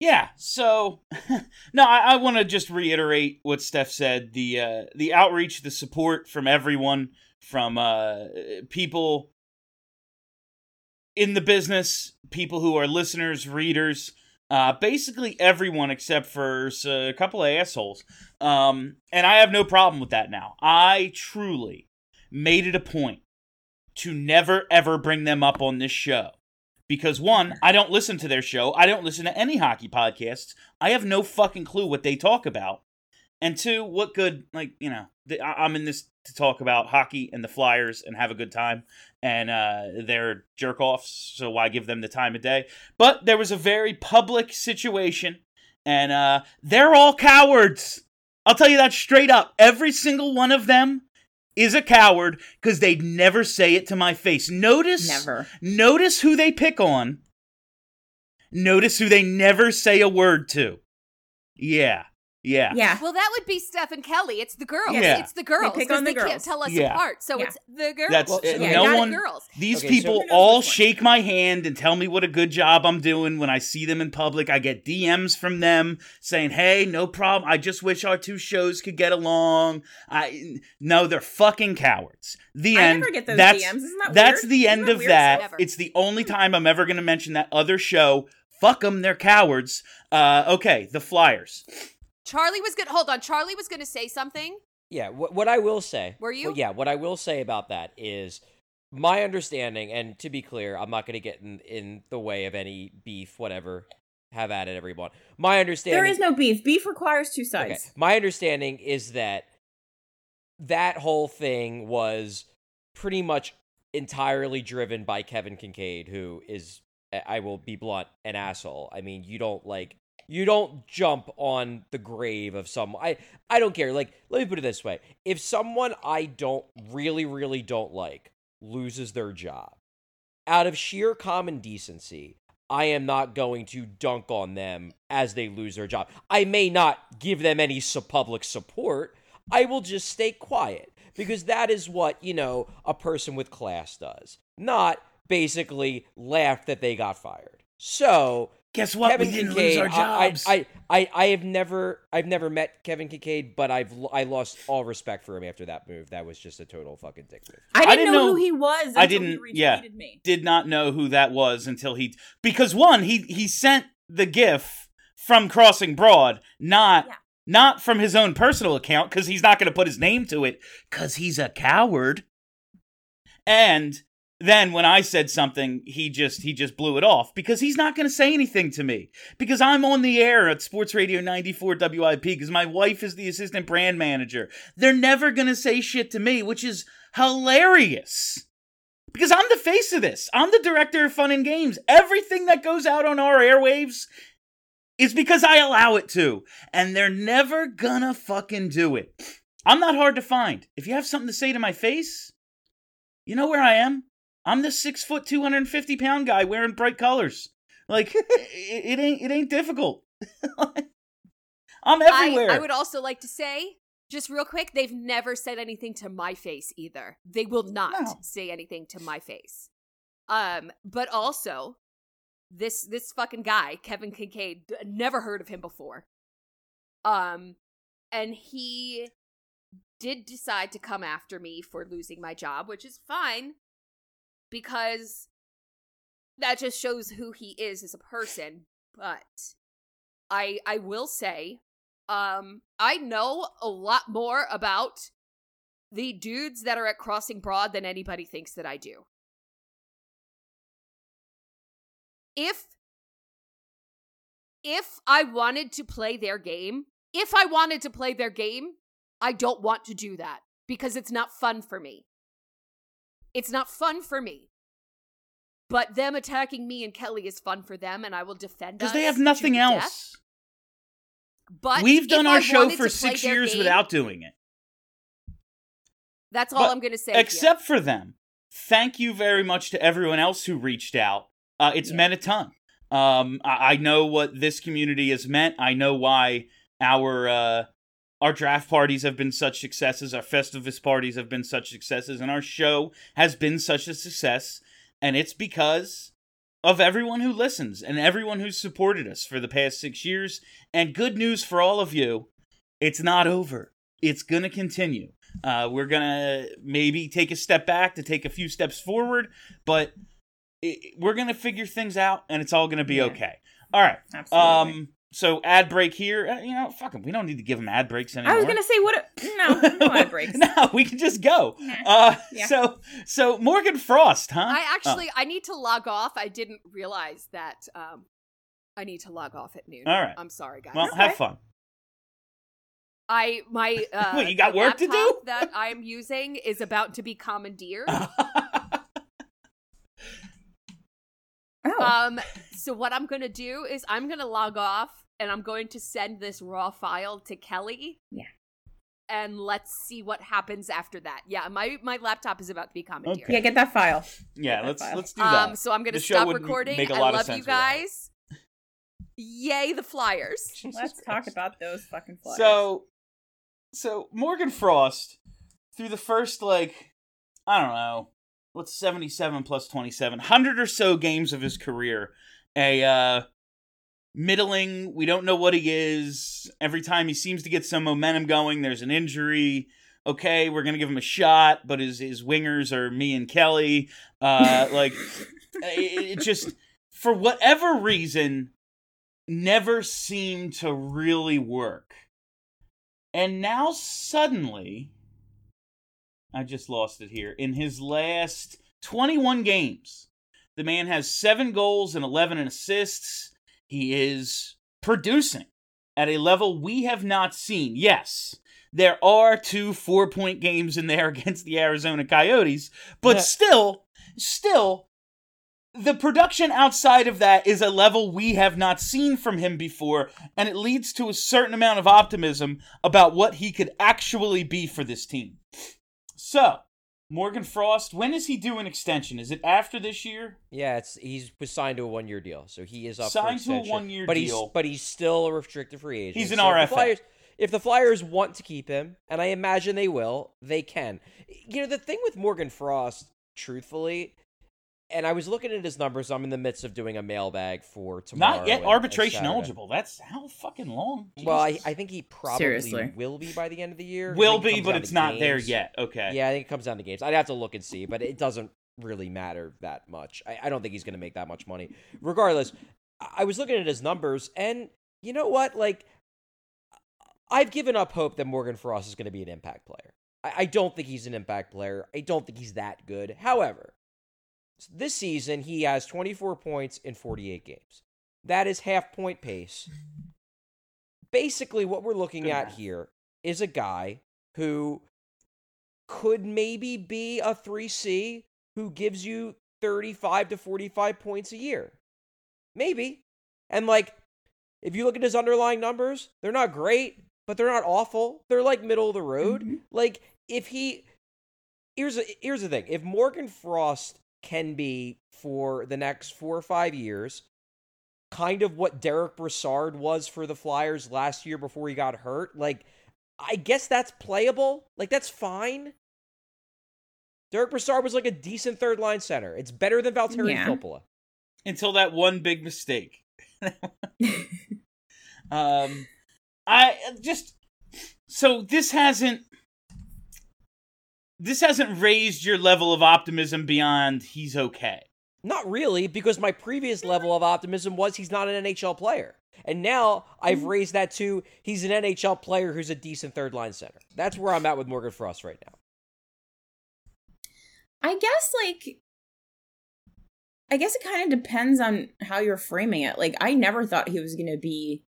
S1: Yeah, so no, I, I want to just reiterate what Steph said. The uh, the outreach, the support from everyone, from uh, people in the business, people who are listeners, readers, uh, basically everyone except for a couple of assholes. Um, and I have no problem with that now. I truly made it a point to never ever bring them up on this show because one, I don't listen to their show. I don't listen to any hockey podcasts. I have no fucking clue what they talk about. And two, what good? Like you know, I'm in this to talk about hockey and the Flyers and have a good time. And uh, they're jerk offs, so why give them the time of day? But there was a very public situation, and uh, they're all cowards. I'll tell you that straight up. Every single one of them is a coward because they'd never say it to my face. Notice
S2: Never.
S1: Notice who they pick on. Notice who they never say a word to. Yeah. Yeah.
S2: Yeah.
S4: Well, that would be Steph and Kelly. It's the girls.
S1: Yeah.
S4: It's the girls.
S2: pick
S4: 'cause
S2: on the
S4: they can't tell us
S1: Yeah.
S4: apart. So
S2: Yeah.
S4: it's the girls.
S1: That's
S3: Well,
S4: Yeah,
S1: no
S4: got
S1: one.
S4: girls.
S1: These
S3: Okay,
S1: people
S2: Who knows
S1: all shake my hand and tell me what a good job I'm doing when I see them in public. I get DMs from them saying, "Hey, no problem. I just wish our two shows could get along." I no, they're fucking cowards. The
S2: I
S1: end.
S2: never get those
S1: that's,
S2: DMs. Isn't that
S1: That's
S2: weird?
S1: the
S2: Isn't
S1: end
S2: that
S1: of that.
S4: Never.
S1: It's the only time I'm ever going to mention that other show. Fuck them. They're cowards. Uh, okay, the Flyers.
S4: Charlie was good. Hold on. Charlie was going to say something.
S3: Yeah, what, what I will say.
S4: Were you?
S3: well, yeah, what I will say about that is my understanding, and to be clear, I'm not going to get in, in the way of any beef, whatever. Have at it, everyone. My understanding.
S2: There is no beef. Beef requires two
S3: Okay.
S2: sides.
S3: My understanding is that that whole thing was pretty much entirely driven by Kevin Kinkead, who is, I will be blunt, an asshole. I mean, you don't like, you don't jump on the grave of someone. I, I don't care. Like, let me put it this way: if someone I don't really, really don't like loses their job, out of sheer common decency, I am not going to dunk on them as they lose their job. I may not give them any public support. I will just stay quiet because that is what, you know, a person with class does. Not basically laugh that they got fired. So,
S1: Guess what?
S3: Kevin
S1: we didn't
S3: Kincaid,
S1: lose our
S3: I,
S1: jobs.
S3: I, I, I have never, I've never met Kevin Kinkead, but I've, I lost all respect for him after that move. That was just a total fucking dick move.
S2: I didn't,
S1: didn't
S2: know,
S1: know-
S2: who he was.
S1: I didn't-
S2: He
S1: yeah.
S2: retweeted me.
S1: did not know who that was until he because one he he sent the gif from Crossing Broad, not
S2: Yeah.
S1: not from his own personal account because he's not going to put his name to it because he's a coward. And then when I said something, he just he just blew it off because he's not going to say anything to me because I'm on the air at Sports Radio 94 WIP because my wife is the assistant brand manager. They're never going to say shit to me, which is hilarious. Because I'm the face of this. I'm the director of fun and games. Everything that goes out on our airwaves is because I allow it to. And they're never gonna fucking do it. I'm not hard to find. If you have something to say to my face, you know where I am. I'm the six foot, 250 pound guy wearing bright colors. Like, it, it ain't it ain't difficult. I'm everywhere.
S4: I, I would also like to say, just real quick, they've never said anything to my face either. They will not
S1: No.
S4: say anything to my face. Um, but also, this this fucking guy, Kevin Kinkead, never heard of him before. Um, and he did decide to come after me for losing my job, which is fine because that just shows who he is as a person. But I I will say, um, I know a lot more about the dudes that are at Crossing Broad than anybody thinks that I do. If if I wanted to play their game, if I wanted to play their game, I don't want to do that because it's not fun for me. It's not fun for me. But them attacking me and Kelly is fun for them, and I will defend
S1: them.
S4: because
S1: they have nothing
S4: death.
S1: else.
S4: But
S1: We've done
S4: I
S1: our show for six years
S4: game,
S1: without doing it.
S4: That's all
S1: But
S4: I'm going to say.
S1: except for them. Thank you very much to everyone else who reached out. Uh, it's
S2: Yeah.
S1: meant a ton. Um, I-, I know what this community has meant. I know why our uh, our draft parties have been such successes. Our Festivus parties have been such successes, and our show has been such a success. And it's because of everyone who listens and everyone who's supported us for the past six years. And good news for all of you, it's not over. It's gonna continue. Uh, we're gonna maybe take a step back to take a few steps forward, but it, we're gonna figure things out, and it's all gonna be
S2: Yeah.
S1: okay. All right.
S2: Absolutely.
S1: Um. So ad break here. Uh, you know, fuck 'em. We don't need to give them ad breaks anymore.
S2: I was gonna say what? A, no, no ad breaks.
S1: no, we can just go.
S2: Nah.
S1: Uh.
S2: Yeah.
S1: So so Morgan Frost, huh?
S4: I
S1: Oh.
S4: actually I need to log off. I didn't realize that um I need to log off at noon.
S1: All right.
S4: I'm sorry, guys.
S1: well,
S2: Okay.
S1: have fun.
S4: I my uh
S1: What, you got work to do?
S4: that I'm using is about to be commandeered.
S2: Oh,
S4: Um so what I'm going to do is I'm going to log off and I'm going to send this raw file to Kelly.
S2: Yeah.
S4: And let's see what happens after that. Yeah, my my laptop is about to be commandeered.
S1: Okay.
S2: yeah, get that file.
S1: yeah.
S2: that
S1: Let's
S2: file.
S1: let's do that.
S4: Um, so I'm gonna
S1: The
S4: stop recording.
S1: make a
S4: I
S1: lot of
S4: love you
S1: sense without it.
S4: guys. Yay, the Flyers.
S2: Let's talk about those fucking flyers.
S1: So, so Morgan Frost, through the first like, I don't know, what's seventy-seven plus twenty-seven, hundred or so games of his career, a uh, middling. We don't know what he is. Every time he seems to get some momentum going, there's an injury. Okay, we're gonna give him a shot, but his his wingers are me and Kelly. Uh, like, it, it just for whatever reason never seemed to really work. And now suddenly, I just lost it here. In his last 21 games, the man has seven goals and 11 assists. He is producing at a level we have not seen. Yes, there are two four point games in there against the Arizona Coyotes, but
S3: Yeah.
S1: still, still, the production outside of that is a level we have not seen from him before, and it leads to a certain amount of optimism about what he could actually be for this team. So, Morgan Frost, when is he due an extension? Is it after this year?
S3: Yeah, it's he's was signed to a one year deal, so he is up
S1: Signed
S3: for
S1: to a one-year
S3: but
S1: deal.
S3: He's, but he's still a restricted free agent.
S1: He's an
S3: So if
S1: RFA.
S3: The Flyers, if the Flyers want to keep him, and I imagine they will, they can. You know, the thing with Morgan Frost, truthfully, and I was looking at his numbers. I'm in the midst of doing a mailbag for tomorrow.
S1: Not yet
S3: and- and
S1: arbitration
S3: Saturday.
S1: eligible. That's how fucking long.
S3: Well, I, I think he probably
S2: Seriously.
S3: will be by the end of the year.
S1: Will
S3: think it
S1: be, but it's
S3: to
S1: not there yet. Okay.
S3: Yeah, I think it comes down to games. I'd have to look and see, but it doesn't really matter that much. I, I don't think he's going to make that much money. Regardless, I I was looking at his numbers, and you know what? Like, I've given up hope that Morgan Frost is going to be an impact player. I, I don't think he's an impact player. I don't think he's that good. However, this season he has 24 points in 48 games. That is half point pace. Basically, what we're looking at here is a guy who could maybe be a 3C who gives you 35 to 45 points a year. Maybe. And like if you look at his underlying numbers, they're not great, but they're not awful. They're like middle of the road.
S2: Mhm.
S3: Like if he here's a, here's the thing. If Morgan Frost can be for the next 4 or 5 years kind of what Derek Brassard was for the Flyers last year before he got hurt, like I guess that's playable. Like that's fine. Derek Brassard was like a decent third line center. It's better than Valtteri
S2: Yeah.
S3: Filppula.
S1: Until that one big mistake. um, I just so this hasn't this hasn't raised your level of optimism beyond he's okay.
S3: Not really, because my previous level of optimism was he's not an NHL player. And now I've mm-hmm. raised that to he's an NHL player who's a decent third line center. That's where I'm at with Morgan Frost right now.
S2: I guess like I guess it kind of depends on how you're framing it. Like I never thought he was going to be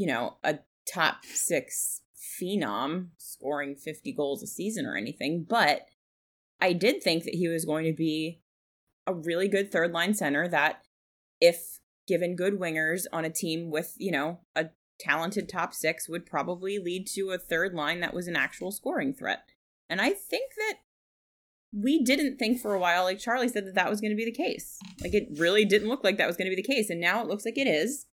S2: you know, a top 6 phenom scoring 50 goals a season or anything, but I did think that he was going to be a really good third line center that if given good wingers on a team with, you know, a talented top 6 would probably lead to a third line that was an actual scoring threat. And I think that we didn't think for a while, like Charlie said, that that was going to be the case. Like it really didn't look like that was going to be the case, and now it looks like it is.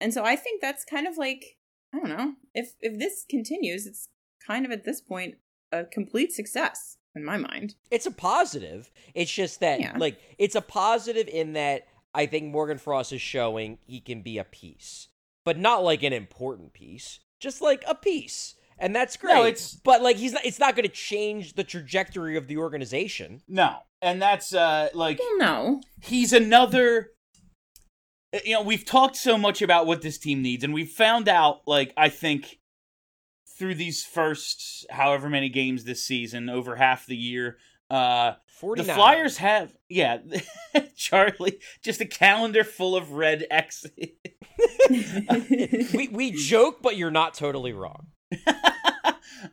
S2: And so I think that's kind of like I don't know if if this continues, it's kind of at this point a complete success in my mind.
S3: It's a positive. It's just that
S2: Yeah.
S3: like it's a positive in that I think Morgan Frost is showing he can be a piece, but not like an important piece, just like a piece. And that's great.
S1: No, it's-
S3: but like he's not it's not going to change the trajectory of the organization.
S1: No, and that's uh like
S2: Well, no,
S1: he's another you know we've talked so much about what this team needs and we've found out like i think through these first however many games this season over half the year uh
S3: 49.
S1: the flyers have yeah charlie just a calendar full of red x
S3: we we joke, but you're not totally wrong.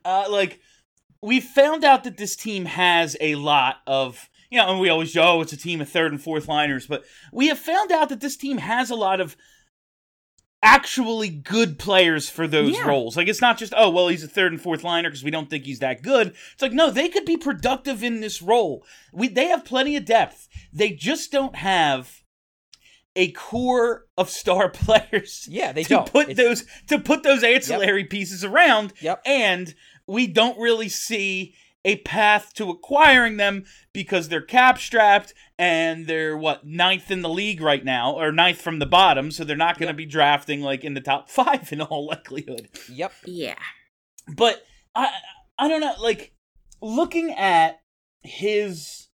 S1: uh, like we found out that this team has a lot of you know, and we always go, oh, it's a team of third and fourth liners, but we have found out that this team has a lot of actually good players for those
S2: Yeah.
S1: roles. Like it's not just oh well he's a third and fourth liner because we don't think he's that good. It's like no, they could be productive in this role. We they have plenty of depth. They just don't have a core of star players
S3: Yeah, they
S1: to
S3: don't.
S1: put
S3: It's-
S1: those to put those ancillary pieces around
S3: Yep.
S1: and we don't really see a path to acquiring them because they're cap strapped and they're what ninth in the league right now or ninth from the bottom so they're not going to
S3: Yep.
S1: be drafting like in the top five in all likelihood
S3: Yep.
S2: yeah,
S1: but i i don't know like looking at his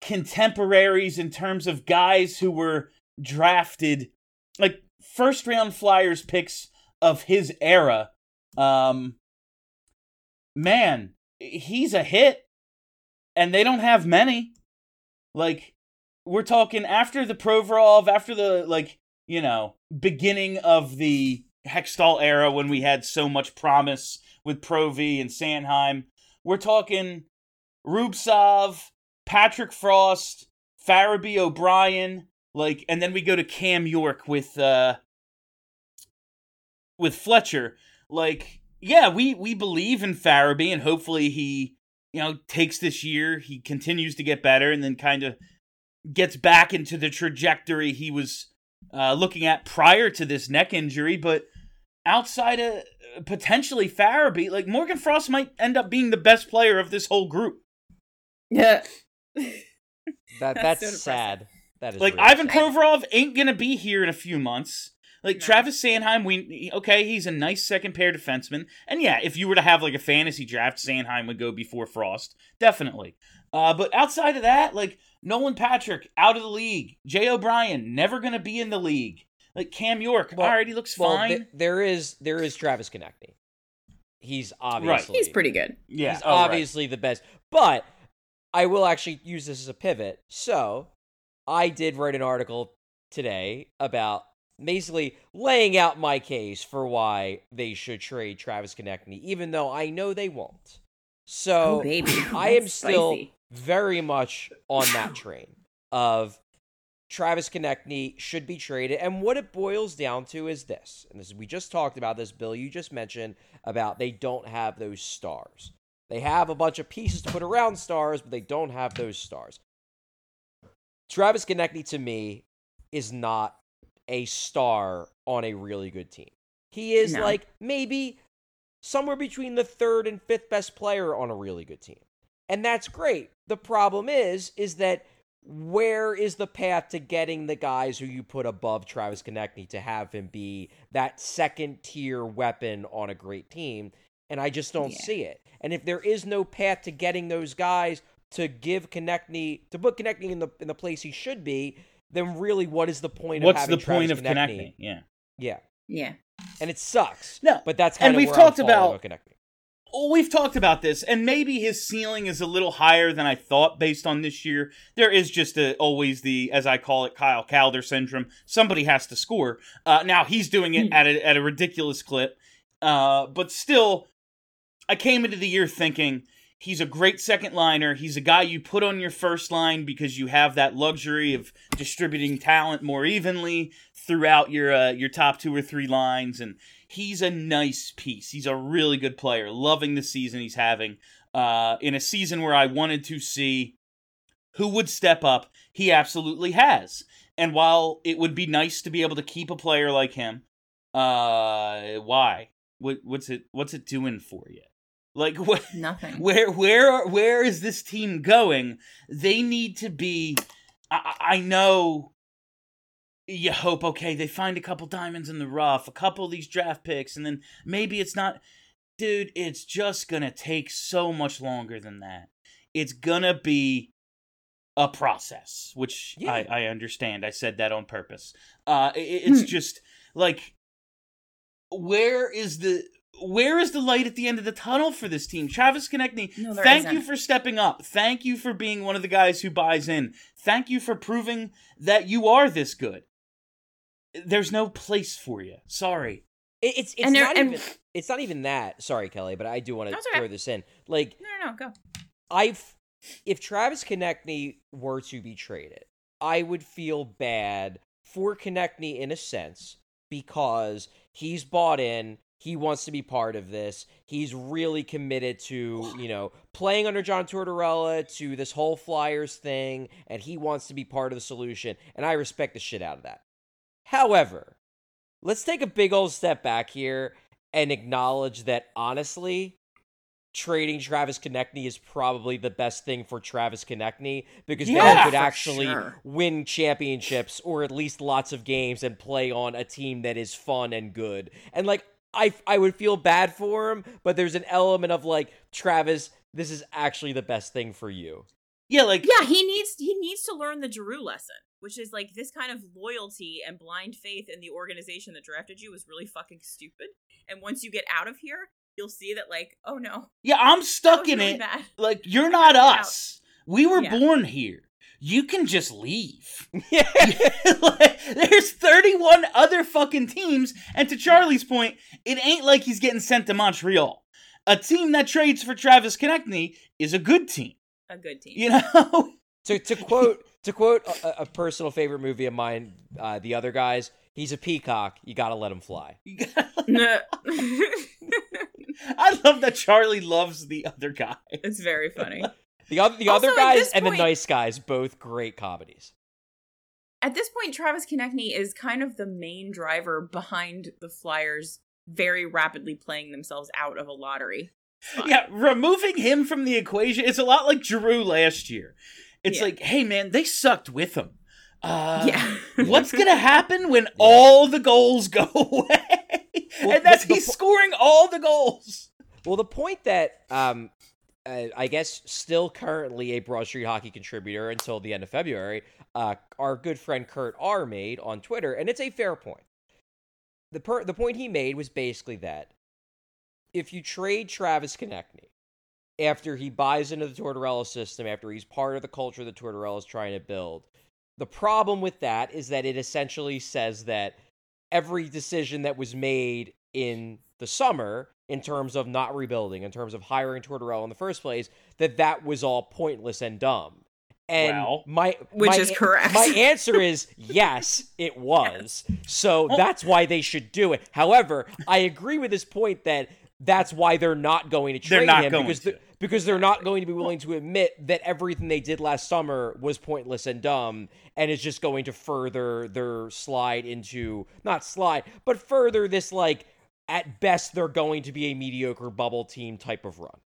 S1: contemporaries in terms of guys who were drafted like first round flyers picks of his era um man he's a hit and they don't have many like we're talking after the provorov after the like you know beginning of the hextall era when we had so much promise with Pro V and Sanheim. We're talking Rubtsov, Patrick Frost, Farabee O'Brien, like, and then we go to Cam York with uh with Fletcher. Like, yeah, we we believe in Farabee, and hopefully he, you know, takes this year, he continues to get better, and then kind of gets back into the trajectory he was uh, looking at prior to this neck injury. But outside of uh, potentially Farabee, like Morgan Frost might end up being the best player of this whole group.
S2: Yeah.
S3: That
S2: That's
S3: that's
S2: so
S3: sad. That is
S1: Like
S3: really
S1: Ivan
S3: sad.
S1: Provorov ain't gonna be here in a few months. Like
S2: No.
S1: Travis Sanheim, we okay, he's a nice second pair defenseman, and yeah, if you were to have like a fantasy draft, Sanheim would go before Frost, definitely. Uh, but outside of that, like Nolan Patrick out of the league, Jay O'Brien never gonna be in the league. Like Cam York,
S3: Well-
S1: all right, he looks
S3: Well,
S1: fine.
S3: th- there is there is Travis Konecny. He's obviously
S2: He's pretty good.
S1: yeah,
S3: He's
S1: oh, right.
S3: obviously the best. But I will actually use this as a pivot. So I did write an article today about basically laying out my case for why they should trade Travis Konecny, even though I know they won't. So
S2: oh.
S3: I am still
S2: spicy.
S3: very much on that train of Travis Konecny should be traded. And what it boils down to is this. And this we just talked about this, Bill. You just mentioned about they don't have those stars. They have a bunch of pieces to put around stars, but they don't have those stars. Travis Konecny to me is not a star on a really good team. He is
S2: No.
S3: like maybe somewhere between the third and fifth best player on a really good team. And that's great. The problem is is that where is the path to getting the guys who you put above Travis Konecny to have him be that second tier weapon on a great team? And I just don't
S2: Yeah.
S3: see it. And if there is no path to getting those guys to give Konecny to put Konecny in the in the place he should be, then really what is the point
S1: What's
S3: of.
S1: What's the
S3: having
S1: point
S3: Travis
S1: of
S3: Konecny?
S1: connecting? Yeah.
S3: Yeah.
S2: Yeah.
S3: And it sucks.
S1: No,
S3: But that's kind
S1: and
S3: of
S1: we've
S3: where
S1: talked
S3: I'm falling
S1: about-
S3: with Konecny.
S1: Well, we've talked about this, and maybe his ceiling is a little higher than I thought based on this year. There is just a, always the, as I call it, Kyle Calder syndrome. Somebody has to score. Uh, now he's doing it
S2: Hmm.
S1: at a, at a ridiculous clip, uh, but still, I came into the year thinking he's a great second liner. He's a guy you put on your first line because you have that luxury of distributing talent more evenly throughout your uh, your top two or three lines, and he's a nice piece. He's a really good player. Loving the season he's having. Uh, in a season where I wanted to see who would step up, he absolutely has. And while it would be nice to be able to keep a player like him, uh, why? What, what's it? What's it doing for you? Like what?
S2: Nothing.
S1: Where where where is this team going? They need to be. I, I know. You hope okay they find a couple diamonds in the rough, a couple of these draft picks, and then maybe it's not. Dude, it's just gonna take so much longer than that. It's gonna be a process, which
S3: Yeah.
S1: I, I understand. I said that on purpose. Uh, i- i- it's
S2: Hmm.
S1: just like where is the where is the light at the end of the tunnel for this team? Travis Konecny,
S2: No,
S1: thank
S2: isn't.
S1: you for stepping up. Thank you for being one of the guys who buys in. Thank you for proving that you are this good. There's no place for you. Sorry.
S3: It- it's it's
S2: And there-
S3: not
S2: and-
S3: even it's not even that. Sorry, Kelly, but I do want to
S2: That's okay.
S3: throw this in. Like
S2: No, no, no, go.
S3: I've if Travis Konecny were to be traded, I would feel bad for Konecny in a sense because he's bought in. He wants to be part of this. He's really committed to, you know, playing under John Tortorella to this whole Flyers thing, and he wants to be part of the solution. And I respect the shit out of that. However, let's take a big old step back here and acknowledge that honestly, trading Travis Konecny is probably the best thing for Travis Konecny because now
S1: Yeah,
S3: he could actually
S2: sure.
S3: win championships or at least lots of games and play on a team that is fun and good. And like I I would feel bad for him, but there's an element of like Travis, this is actually the best thing for you.
S1: Yeah, like
S2: Yeah, he needs he needs to learn the Giroux lesson, which is like this kind of loyalty and blind faith in the organization that drafted you was really fucking stupid. And once you get out of here, you'll see that like, oh no,
S1: yeah, I'm stuck in
S2: really
S1: it.
S2: bad.
S1: Like you're not
S2: out.
S1: us. We were
S2: Yeah.
S1: born here. You can just leave.
S3: Yeah.
S1: Like, There's 31 other fucking teams, and to Charlie's point, it ain't like he's getting sent to Montreal. a team that trades for Travis Konecny is a good team.
S2: A good team.
S1: You know,
S3: To to quote to quote a, a personal favorite movie of mine, uh, the other guys. He's a peacock. You gotta let him fly.
S2: No.
S1: I love that Charlie loves the other guy.
S2: it's very funny.
S3: The other the
S2: Also,
S3: other guys
S2: this
S3: and the nice guys, both great comedies.
S2: At this point, Travis Konecny is kind of the main driver behind the Flyers very rapidly playing themselves out of a lottery. spot.
S1: Yeah, removing him from the equation, it's a lot like Giroux last year. It's
S2: Yeah.
S1: like, hey man, they sucked with him. Uh,
S2: yeah.
S1: what's gonna happen when all the goals go away?
S3: Well,
S1: and that's
S3: the- the
S1: he's
S3: po-
S1: scoring all the goals.
S3: Well, the point that um, uh, I guess still currently a Broad Street Hockey contributor until the end of February, uh, our good friend Kurt R made on Twitter, and it's a fair point. The per- the point he made was basically that if you trade Travis Konecny after he buys into the Tortorella system, after he's part of the culture that Tortorella is trying to build, the problem with that is that it essentially says that every decision that was made in the summer in terms of not rebuilding, in terms of hiring Tortorella in the first place, that that was all pointless and dumb. And
S1: Well,
S3: my
S2: which
S3: my
S2: is correct.
S3: My answer is yes, it was. So that's why they should do it. However, I agree with this point that that's why they're not going to
S1: They're
S3: trade
S1: not
S3: him
S1: going
S3: because
S1: to.
S3: the- because they're not going to be willing to admit that everything they did last summer was pointless and dumb and is just going to further their slide into not slide, but further this like at best they're going to be a mediocre bubble team type of run.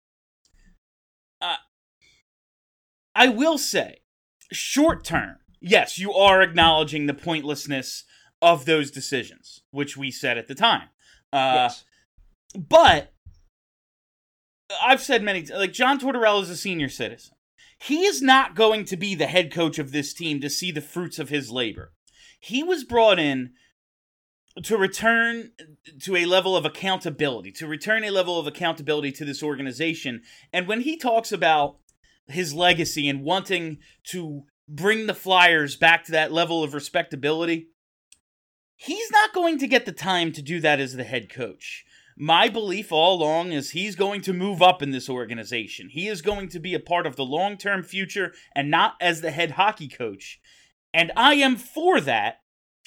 S1: I will say, short term, yes, you are acknowledging the pointlessness of those decisions, which we said at the time. Uh,
S3: yes.
S1: But I've said many like John Tortorella is a senior citizen. He is not going to be the head coach of this team to see the fruits of his labor. He was brought in to return to a level of accountability, to return a level of accountability to this organization. And when he talks about his legacy and wanting to bring the Flyers back to that level of respectability, he's not going to get the time to do that as the head coach. My belief all along is he's going to move up in this organization. He is going to be a part of the long term future and not as the head hockey coach. And I am for that.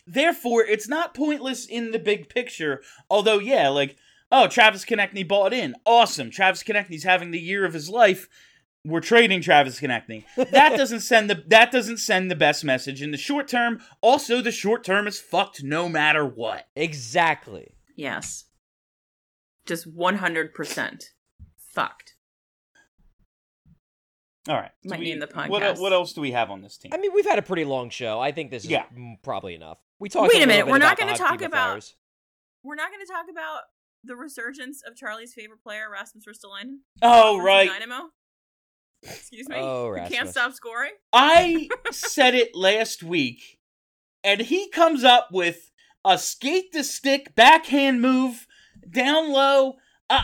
S1: Therefore, it's not pointless in the big picture. Although, yeah, like, oh, Travis Konecny bought in. Awesome. Travis Konecny's having the year of his life. We're trading Travis Konecny. That doesn't send the that doesn't send the best message in the short term. Also, the short term is fucked no matter what.
S3: Exactly.
S2: Yes. Just 100% fucked.
S1: All right.
S2: Might
S1: we-
S2: name the
S1: What,
S2: podcast.
S1: what else do we have on this team?
S3: I mean, we've had a pretty long show. I think this is
S1: Yeah.
S3: probably enough. We talked.
S2: Wait a
S3: little
S2: minute, we're not gonna talk about-
S3: Flyers.
S2: We're not going to talk about the resurgence of Charlie's favorite player, Rasmus Ristolainen.
S1: oh, right.
S2: Dynamo. Excuse me.
S3: Oh,
S2: Who can't stop scoring.
S1: I said it last week, and he comes up with a skate to stick backhand move down low. Uh,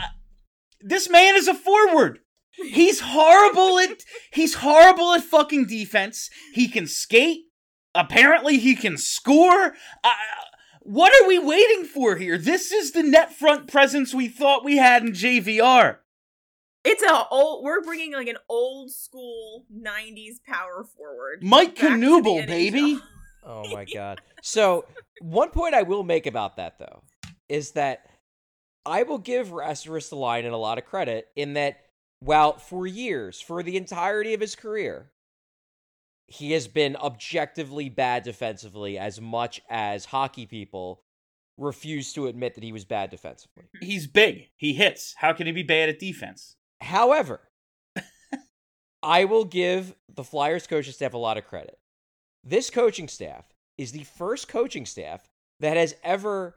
S1: this man is a forward. He's horrible at he's horrible at fucking defense. He can skate. Apparently, he can score. Uh, what are we waiting for here? This is the net front presence we thought we had in JVR.
S2: It's a old. We're bringing like an old school '90s power forward.
S1: Mike
S2: back
S1: Knuble, baby.
S3: Oh my god. So one point I will make about that though is that I will give Rasmus Ristolainen a lot of credit in that while for years, for the entirety of his career, he has been objectively bad defensively as much as hockey people refuse to admit that he was bad defensively.
S1: He's big. He hits. How can he be bad at defense?
S3: However, I will give the Flyers coaching staff a lot of credit. This coaching staff is the first coaching staff that has ever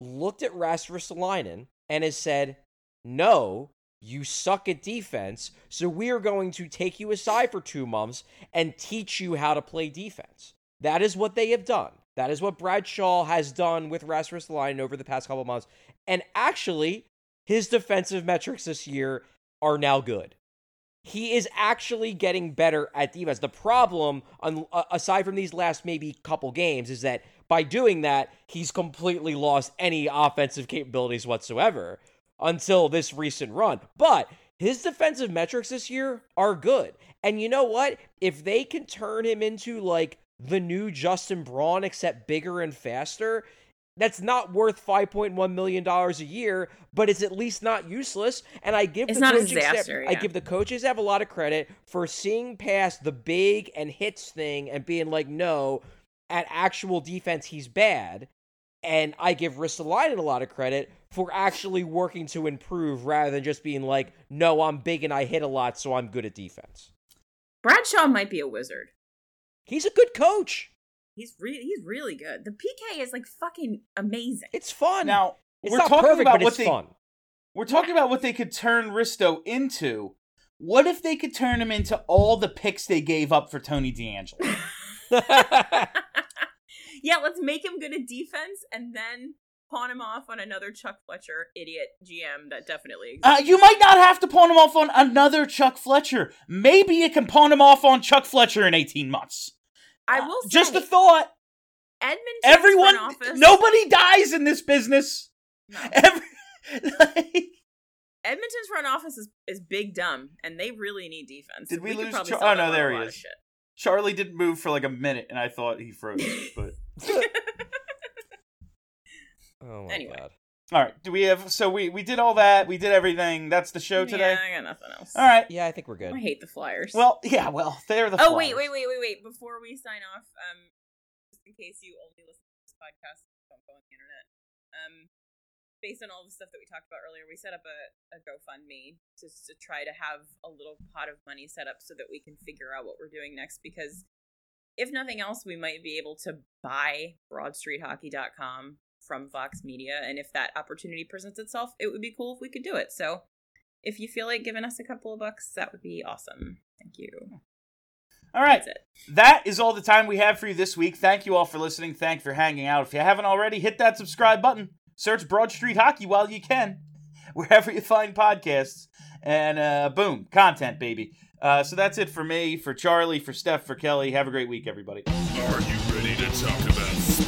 S3: looked at Rasmus Ristolainen and has said, "No, you suck at defense, so we are going to take you aside for 2 months and teach you how to play defense." That is what they have done. That is what Brad Shaw has done with Rasmus Ristolainen over the past couple months. And actually, his defensive metrics this year are now good. He is actually getting better at defense. The problem, uh, aside from these last maybe couple games, is that by doing that, he's completely lost any offensive capabilities whatsoever. Until this recent run. But his defensive metrics this year are good. And you know what? If they can turn him into like the new Justin Braun, except bigger and faster, that's not worth $5.1 million a year, but it's at least not useless. And I give
S2: It's
S3: the
S2: not
S3: coaching staff-
S2: disaster,
S3: I give the coaches have a lot of credit for seeing past the big and hits thing and being like, no, at actual defense, he's bad. And I give Ristolainen a lot of credit for actually working to improve rather than just being like, no, I'm big and I hit a lot, so I'm good at defense.
S2: Brad Shaw might be a wizard.
S3: He's a good coach.
S2: He's really he's really good. The PK is like fucking amazing.
S3: It's fun.
S1: Now
S3: it's
S1: we're
S3: not
S1: talking
S3: perfect,
S1: about what they
S3: fun.
S1: we're talking about what they could turn Risto into. What if they could turn him into all the picks they gave up for Tony DeAngelo?
S2: yeah, let's make him good at defense and then pawn him off on another Chuck Fletcher idiot GM that definitely exists.
S1: Uh, you might not have to pawn him off on another Chuck Fletcher. Maybe you can pawn him off on Chuck Fletcher in 18 months.
S2: I will say,
S1: Just a thought.
S2: Edmonton's
S1: Everyone,
S2: office,
S1: nobody dies in this business.
S2: No.
S1: Every, like,
S2: Edmonton's front office is, is big dumb, and they really need defense.
S1: Did we
S2: could
S1: lose Char- oh, no, there he is.
S2: shit.
S1: Charlie didn't move for like a minute, and I thought he froze. But
S3: Oh my
S2: Anyway.
S3: god.
S1: all right, do we have? So we we did all that. We did everything. That's the show today.
S2: Yeah, I got nothing else.
S1: All right.
S3: Yeah, I think we're good.
S2: I hate the Flyers.
S1: Well, yeah. Well, they're the.
S2: oh wait,
S1: Flyers.
S2: wait, wait, wait, wait! Before we sign off, um, just in case you only listen to this podcast, don't go on the internet. Um, based on all the stuff that we talked about earlier, we set up a, a GoFundMe just to try to have a little pot of money set up so that we can figure out what we're doing next. Because if nothing else, we might be able to buy BroadStreetHockey.com from Vox Media, and if that opportunity presents itself, it would be cool if we could do it. So. If you feel like giving us a couple of bucks, that would be awesome. Thank you.
S1: All right.
S2: That's it.
S1: That is all the time we have for you this week. Thank you all for listening. Thank you for hanging out. If you haven't already, hit that subscribe button. Search Broad Street Hockey while you can, wherever you find podcasts. And uh, boom, content, baby. Uh, so that's it for me, for Charlie, for Steph, for Kelly. Have a great week, everybody.
S5: Are you ready to talk about